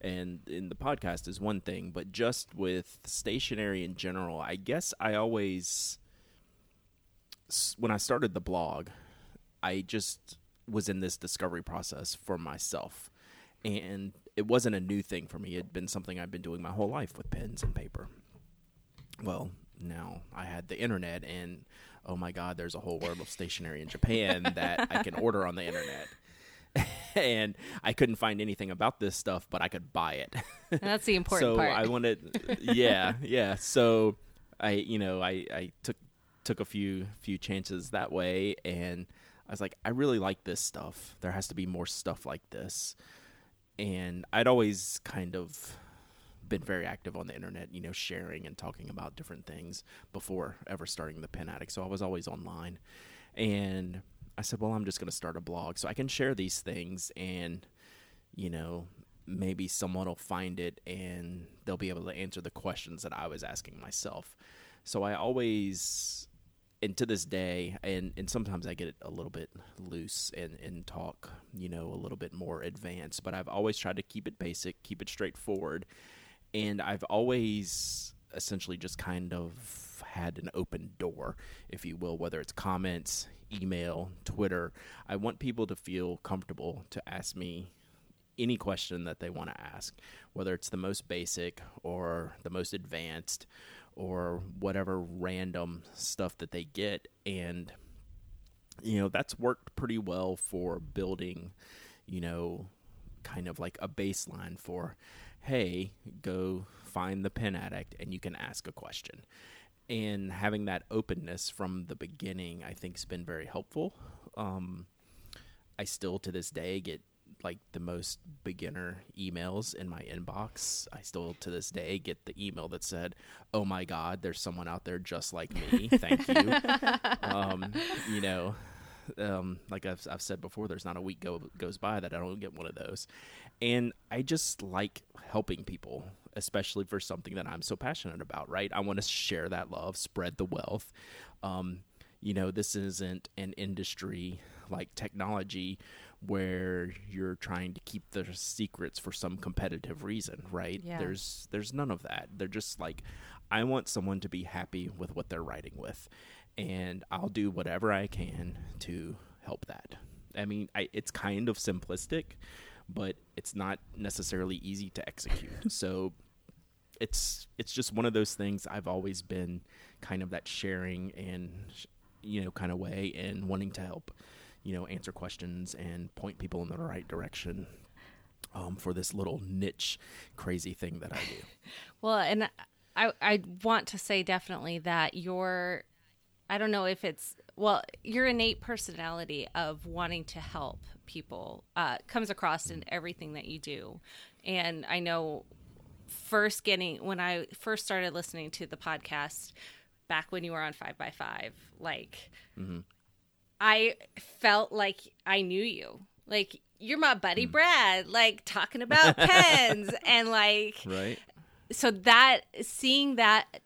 And in the podcast is one thing, but just with stationery in general, I guess I always when I started the blog, I just was in this discovery process for myself. And it wasn't a new thing for me. It had been something I've been doing my whole life with pens and paper. Well, now I had the internet, and oh my God, there's a whole world of stationery in Japan that I can [LAUGHS] order on the internet. [LAUGHS] and I couldn't find anything about this stuff, but I could buy it. That's the [LAUGHS] important so part. I wanted, yeah, yeah. So I, you know, I, I took took a few few chances that way, and I was like, I really like this stuff. There has to be more stuff like this, and I'd always kind of been very active on the internet, you know, sharing and talking about different things before ever starting the Pen Addict. So I was always online, and I said, well, I'm just going to start a blog so I can share these things, and you know, maybe someone will find it and they'll be able to answer the questions that I was asking myself. So I always and to this day, and, and sometimes I get a little bit loose and, and talk, you know, a little bit more advanced, but I've always tried to keep it basic, keep it straightforward. And I've always essentially just kind of had an open door, if you will, whether it's comments, email, Twitter. I want people to feel comfortable to ask me any question that they want to ask, whether it's the most basic or the most advanced or whatever random stuff that they get. And you know that's worked pretty well for building you know kind of like a baseline for hey go find the Pen Addict and you can ask a question. And having that openness from the beginning i think has been very helpful. Um, i still to this day get like the most beginner emails in my inbox. I still to this day get the email that said, "Oh my God, there's someone out there just like me. Thank you." [LAUGHS] um, you know, um, like I've, I've said before, there's not a week go, goes by that I don't get one of those, and I just like helping people, especially for something that I'm so passionate about. Right? I want to share that love, spread the wealth. Um, you know, this isn't an industry like technology where you're trying to keep the secrets for some competitive reason, right? Yeah. There's there's none of that. They're just like I want someone to be happy with what they're writing with and I'll do whatever I can to help that. I mean, I, it's kind of simplistic, but it's not necessarily easy to execute. [LAUGHS] so it's it's just one of those things I've always been kind of that sharing and you know kind of way and wanting to help you know, answer questions and point people in the right direction um, for this little niche crazy thing that I do. [LAUGHS] well, and I I want to say definitely that your I don't know if it's well your innate personality of wanting to help people uh, comes across in everything that you do, and I know first getting when I first started listening to the podcast back when you were on five by five, like. Mm-hmm I felt like I knew you. Like you're my buddy mm. Brad, like talking about [LAUGHS] pens and like Right. So that seeing that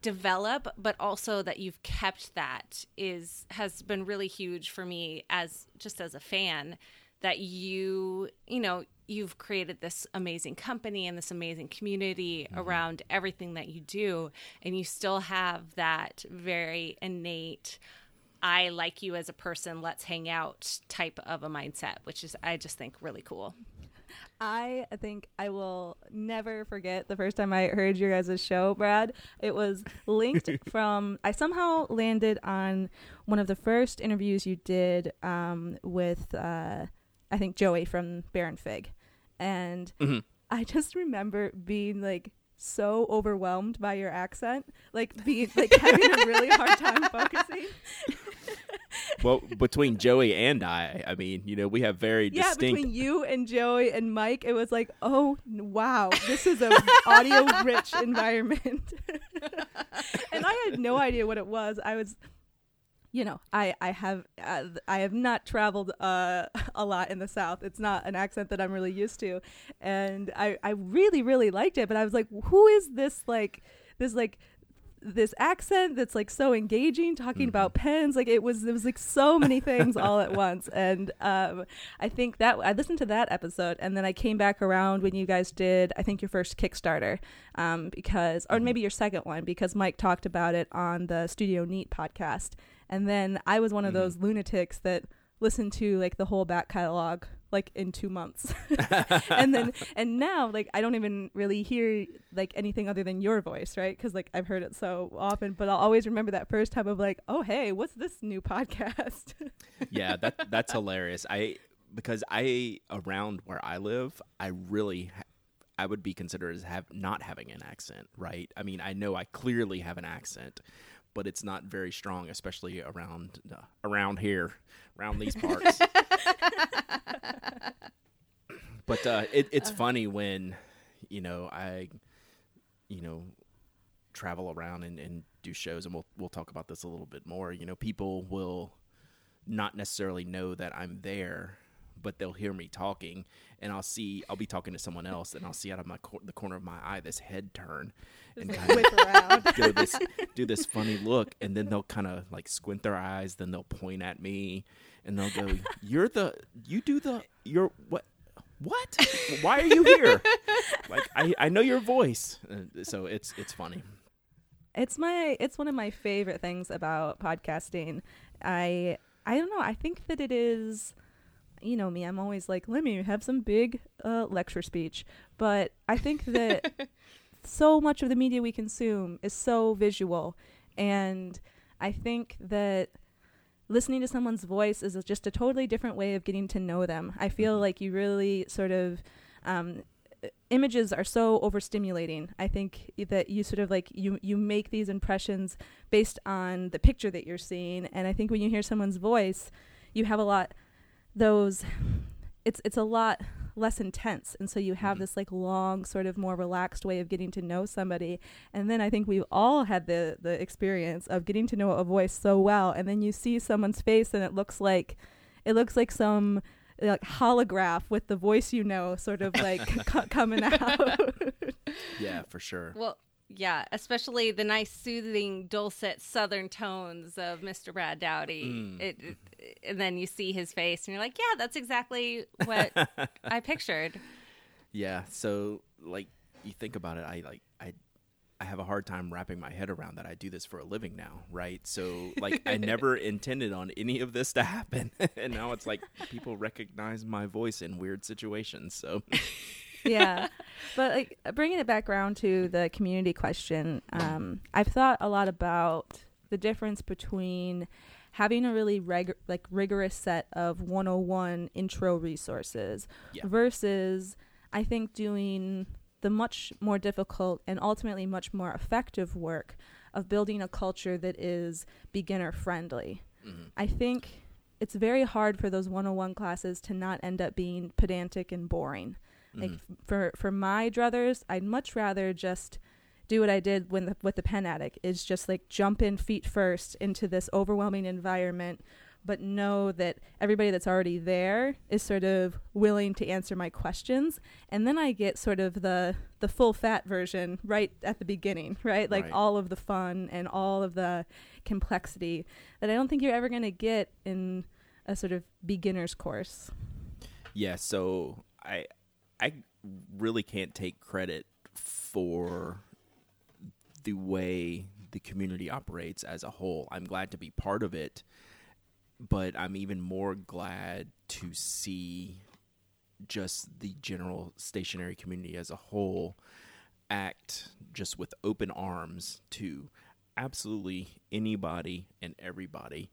develop but also that you've kept that is has been really huge for me as just as a fan that you you know you've created this amazing company and this amazing community mm-hmm. around everything that you do and you still have that very innate I like you as a person, let's hang out type of a mindset, which is, I just think, really cool. I think I will never forget the first time I heard your guys' show, Brad. It was linked [LAUGHS] from, I somehow landed on one of the first interviews you did um, with, uh, I think, Joey from Baron Fig. And mm-hmm. I just remember being like, so overwhelmed by your accent, like being like having a really hard time [LAUGHS] focusing. well, between Joey and I, I mean, you know, we have very yeah, distinct. between you and Joey and Mike, it was like, oh wow, this is an audio rich [LAUGHS] environment, [LAUGHS] and I had no idea what it was. I was you know, I I have uh, I have not traveled uh, [LAUGHS] a lot in the South. It's not an accent that I'm really used to, and I I really really liked it. But I was like, who is this like this like this accent that's like so engaging talking Mhm. about pens like it was it was like so many things all at [LAUGHS] once and um i think that i listened to that episode and then i came back around when you guys did i think your first kickstarter um because or Mhm. maybe your second one because mike talked about it on the studio neat podcast and then i was one of Mhm. those lunatics that listened to like the whole back catalog like in two months [LAUGHS] and then [LAUGHS] and now like i don't even really hear like anything other than your voice right because like i've heard it so often but i'll always remember that first time of like oh hey what's this new podcast [LAUGHS] yeah, that that's hilarious. I because I around where I live, I really ha- I would be considered as have not having an accent, right? I mean, I know I clearly have an accent, but it's not very strong, especially around uh, around here, around these [LAUGHS] parts. but uh, it, it's funny when you know I, you know, travel around and, and do shows, and we'll we'll talk about this a little bit more. You know, people will not necessarily know that I'm there, but they'll hear me talking, and I'll see I'll be talking to someone else, and I'll see out of my cor- the corner of my eye this head turn and kind of go this do this funny look, and then they'll kind of like squint their eyes, then they'll point at me, and they'll go, "You're the you do the you're what." What? Why are you here? like I, I know your voice, uh, so it's it's funny. it's my it's one of my favorite things about podcasting i i don't know i think that it is you know me i'm always like let me have some big uh, lecture speech. But i think that [LAUGHS] so much of the media we consume is so visual. And i think that listening to someone's voice is just a totally different way of getting to know them. I feel Mhm. like you really sort of um, images are so overstimulating. I think that you sort of like you you make these impressions based on the picture that you're seeing. And i think when you hear someone's voice you have a lot those it's it's a lot less intense and so you have Mhm. this like long sort of more relaxed way of getting to know somebody and then i think we've all had the the experience of getting to know a voice so well and then you see someone's face and it looks like it looks like some like holograph with the voice you know sort of like [LAUGHS] co- coming out [LAUGHS] Yeah, for sure. Well, yeah, especially the nice, soothing, dulcet Southern tones of Mr. Brad Dowdy. Mm. It, it, and then you see his face, and you're like, "Yeah, that's exactly [LAUGHS] what I pictured." Yeah, so like you think about it, I like I I have a hard time wrapping my head around that I do this for a living now, right? So like I [LAUGHS] never intended on any of this to happen. [LAUGHS] and now it's like people recognize my voice in weird situations. So yeah [LAUGHS] but like bringing it back around to the community question um, i've thought a lot about the difference between having a really reg- like rigorous set of 101 intro resources Yeah. versus i think doing the much more difficult and ultimately much more effective work of building a culture that is beginner friendly mhm. I think it's very hard for those 101 classes to not end up being pedantic and boring. Like Mhm. f- for for my druthers, I'd much rather just do what I did when the, with the Pen Addict is just like jump in feet first into this overwhelming environment, but know that everybody that's already there is sort of willing to answer my questions, and then I get sort of the the full fat version right at the beginning, right? Like Right. all of the fun and all of the complexity that I don't think you're ever going to get in a sort of beginner's course. Yeah, so I I really can't take credit for the way the community operates as a whole. I'm glad to be part of it, but I'm even more glad to see just the general stationery community as a whole act just with open arms to absolutely anybody and everybody,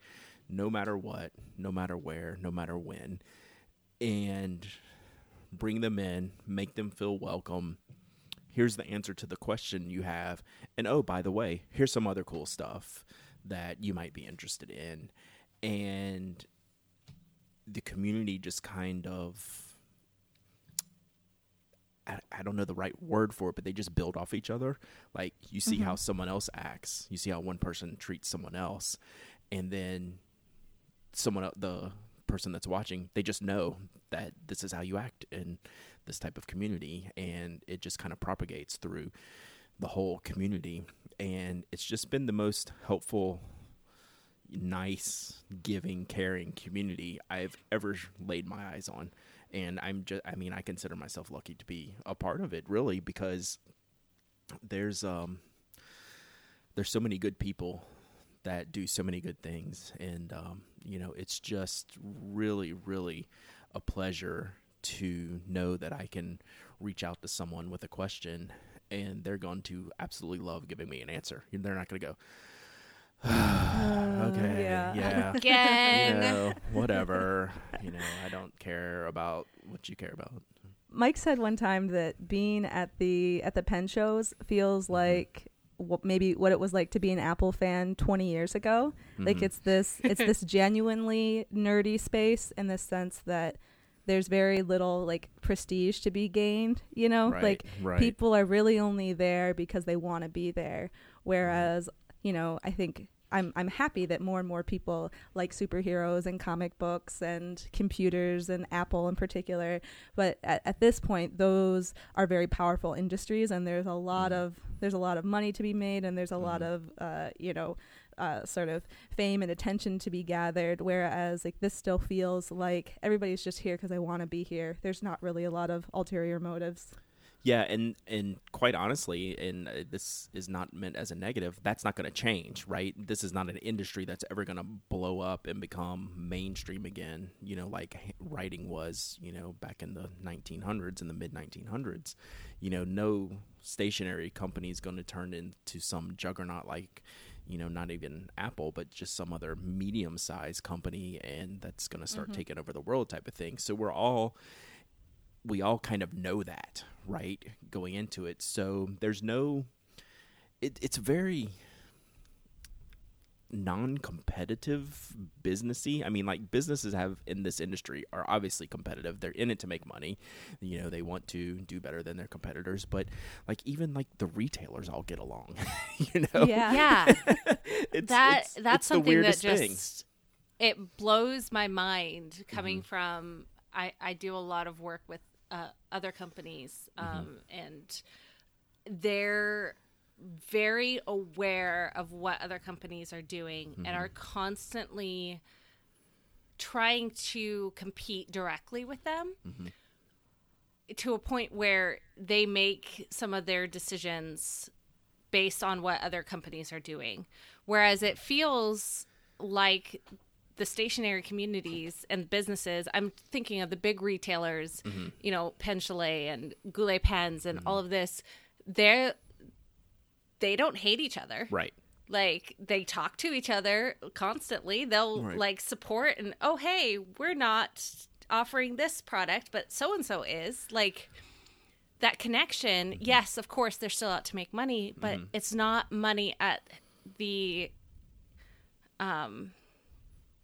no matter what, no matter where, no matter when, and bring them in, make them feel welcome. Here's the answer to the question you have. And oh, by the way, here's some other cool stuff that you might be interested in. And the community just kind of I, I don't know the right word for it, but they just build off each other. Like you see mm-hmm. how someone else acts, you see how one person treats someone else, and then someone the person that's watching, they just know that this is how you act in this type of community, and it just kind of propagates through the whole community. and it's just been the most helpful nice giving caring community i've ever laid my eyes on and i'm just i mean i consider myself lucky to be a part of it really because there's um there's so many good people that do so many good things and um you know it's just really really a pleasure to know that i can reach out to someone with a question and they're going to absolutely love giving me an answer they're not going to go [SIGHS] okay yeah. yeah [LAUGHS] Again. you know, whatever. You know, I don't care about what you care about. Mike said one time that being at the at the pen shows feels mm-hmm. like what maybe what it was like to be an Apple fan 20 years ago. Like Mhm. it's this it's this [LAUGHS] genuinely nerdy space in the sense that there's very little like prestige to be gained, you know? right, Like right. people are really only there because they want to be there whereas you know i think i'm i'm happy that more and more people like superheroes and comic books and computers and apple in particular but at, at this point those are very powerful industries and there's a lot Mhm. of there's a lot of money to be made and there's a lot Mhm. of uh, you know uh, sort of fame and attention to be gathered whereas like this still feels like everybody's just here because they want to be here there's not really a lot of ulterior motives Yeah, and and quite honestly, and uh, this is not meant as a negative. That's not going to change, right? This is not an industry that's ever going to blow up and become mainstream again. You know, like writing was, you know, back in the 1900s, in the mid 1900s. You know, no stationery company is going to turn into some juggernaut like. You know, not even Apple, but just some other medium-sized company, and that's going to start Mhm. taking over the world, type of thing. So we're all we all kind of know that, right? Going into it. So there's no it, it's very non-competitive businessy. I mean, like businesses have in this industry are obviously competitive. They're in it to make money. You know, they want to do better than their competitors, but like even like the retailers all get along. [LAUGHS] you know? yeah Yeah. [LAUGHS] It's, that it's- that's it's the something that just thing. it blows my mind coming Mhm. from I, I do a lot of work with uh, other companies Mm-hmm. um, and they're very aware of what other companies are doing and Mm-hmm. are constantly trying to compete directly with them Mm-hmm. to a point where they make some of their decisions based on what other companies are doing. Whereas it feels like the stationery communities and businesses, I'm thinking of the big retailers, mm-hmm. you know, Pen Chalet and Goulet Pens and all mm-hmm. of this, they're they don't hate each other. Right. Like they talk to each other constantly. They'll Right. like support and oh hey, we're not offering this product, but so and so is. Like that connection, mm-hmm. yes, of course they're still out to make money, but it's not money at the um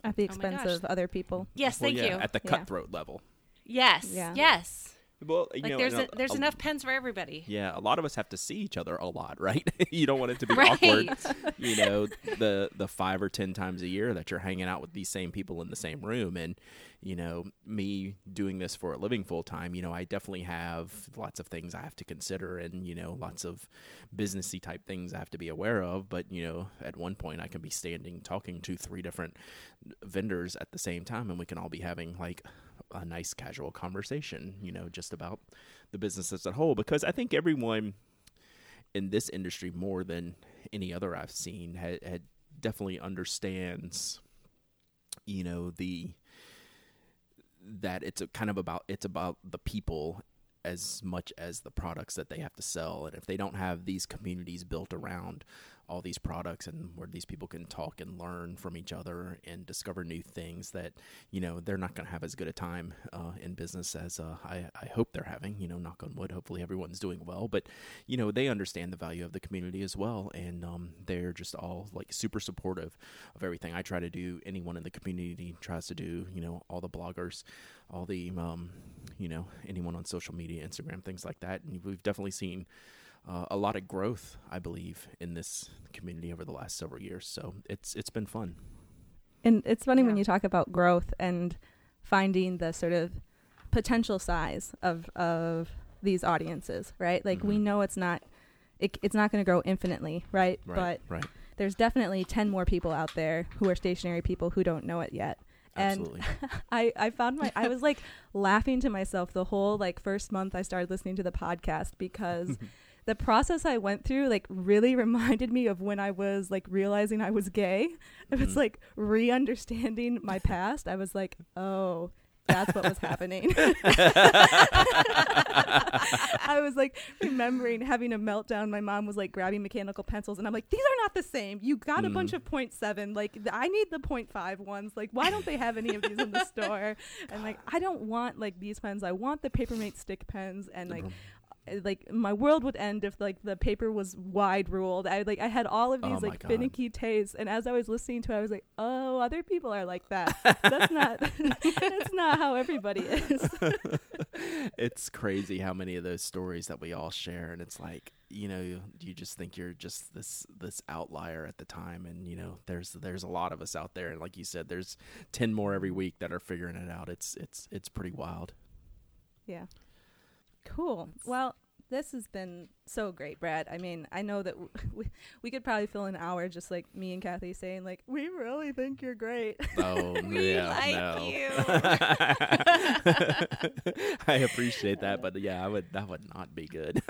at the Oh expense gosh. of other people yes, Well, thank yeah, you. At the Yeah. cutthroat level. yes. Yeah. Yes. Well, you Like know, there's a, there's a- enough pens for everybody. Yeah, a lot of us have to see each other a lot, [LAUGHS] right? [LAUGHS] you don't want it to be Right. awkward. [LAUGHS] You know, the the five or ten times a year that you're hanging out with these same people in the same room, and you know, me doing this for a living full time. You know, I definitely have lots of things I have to consider, and you know, lots of businessy type things I have to be aware of. But you know, at one point, I can be standing talking to three different vendors at the same time, and we can all be having like a nice casual conversation. You know, just about the business as a whole because I think everyone in this industry more than any other I've seen had, had definitely understands you know the that it's a kind of about it's about the people as much as the products that they have to sell and if they don't have these communities built around all these products and where these people can talk and learn from each other and discover new things that you know they're not going to have as good a time uh, in business as uh, I, I hope they're having you know knock on wood hopefully everyone's doing well. But you know they understand the value of the community as well and um, they're just all like super supportive of everything i try to do anyone in the community tries to do you know all the bloggers all the um, you know anyone on social media instagram things like that. And we've definitely seen uh, a lot of growth, I believe, in this community over the last several years. So it's it's been fun. And it's funny when you talk about growth and finding the sort of potential size of of these audiences, right? Like we Mhm. know it's not it, it's not going to grow infinitely, right? Right. But right. there's definitely 10 more people out there who are stationery people who don't know it yet. Absolutely. And [LAUGHS] I, I found my I was like laughing to myself the whole like first month I started listening to the podcast because [LAUGHS] the process I went through like really [LAUGHS] reminded me of when I was like realizing I was gay. It was Mhm. like re-understanding my past. I was like, "Oh, that's what was happening." [LAUGHS] I was like remembering having a meltdown. My mom was like grabbing mechanical pencils, and I'm like, "These are not the same. You got a bunch Mm. of point seven. Like, th- I need the point five ones. Like, why don't they have any of these in the [LAUGHS] store?" And like, I don't want like these pens. I want the Papermate stick pens, and like, uh, like my world would end if like the paper was wide ruled. I like I had all of Oh these my like God. finicky tastes, and as I was listening to, it, I was like, "Oh, other people are like that. That's [LAUGHS] not. [LAUGHS] that's not how everybody is." [LAUGHS] it's crazy how many of those stories that we all share and it's like you know you, you just think you're just this this outlier at the time and you know there's there's a lot of us out there and like you said there's 10 more every week that are figuring it out it's it's it's pretty wild Yeah. Cool. Well, this has been so great, Brad. I mean, I know that w- [LAUGHS] we, we could probably fill an hour just like me and Kathy saying like, "We really think you're great." oh [LAUGHS] We yeah like no you. [LAUGHS] i appreciate that but yeah i would that would not be good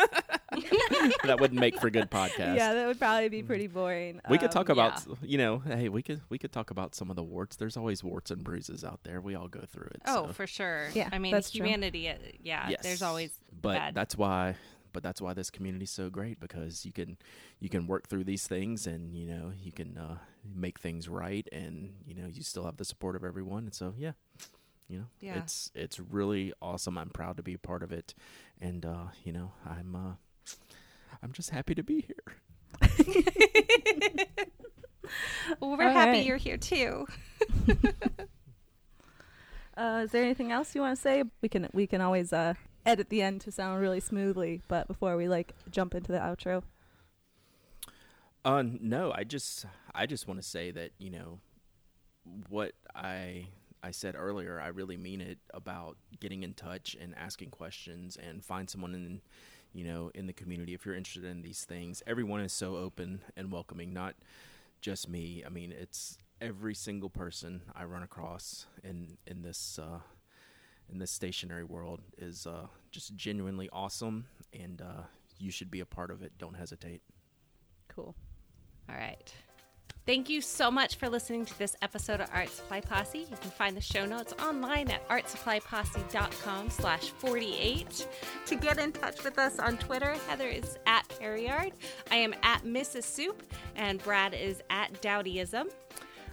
[LAUGHS] that wouldn't make for good podcast yeah, that would probably be pretty boring. we could talk Um, about you know hey we could we could talk about some of the warts there's always warts and bruises out there we all go through it Oh, so. for sure. Yeah, I mean, that's humanity. uh, Yeah, Yes. there's always but bad. that's why but that's why this community's so great because you can you can work through these things and you know you can uh, make things right and you know you still have the support of everyone and so yeah you know Yeah. it's it's really awesome i'm proud to be a part of it and uh you know i'm uh i'm just happy to be here [LAUGHS] well, we're All happy right. you're here too. [LAUGHS] Uh, is there anything else you want to say? We can we can always uh, edit the end to sound really smoothly, but before we like jump into the outro. Uh, no, I just I just want to say that you know what I I said earlier. I really mean it about getting in touch and asking questions and find someone in you know in the community if you're interested in these things. Everyone is so open and welcoming, not just me. I mean, it's every single person I run across in in this uh, in this stationery world is uh, just genuinely awesome, and uh, you should be a part of it. Don't hesitate. Cool. All right. Thank you so much for listening to this episode of Art Supply Posse. You can find the show notes online at artsupplyposse.com slash 48. To get in touch with us on Twitter, Heather is at Perryard. I am at Mrs. Soup, and Brad is at Dowdyism.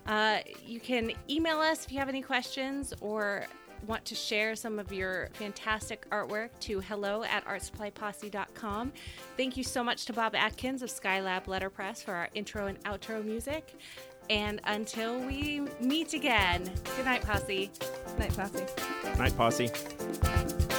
Uh, you can email us if you have any questions or want to share some of your fantastic artwork to hello at artsupplyposse.com. Thank you so much to Bob Atkins of Skylab Letterpress for our intro and outro music. And until we meet again, good night, Posse. Good night, Posse. Good Night, posse.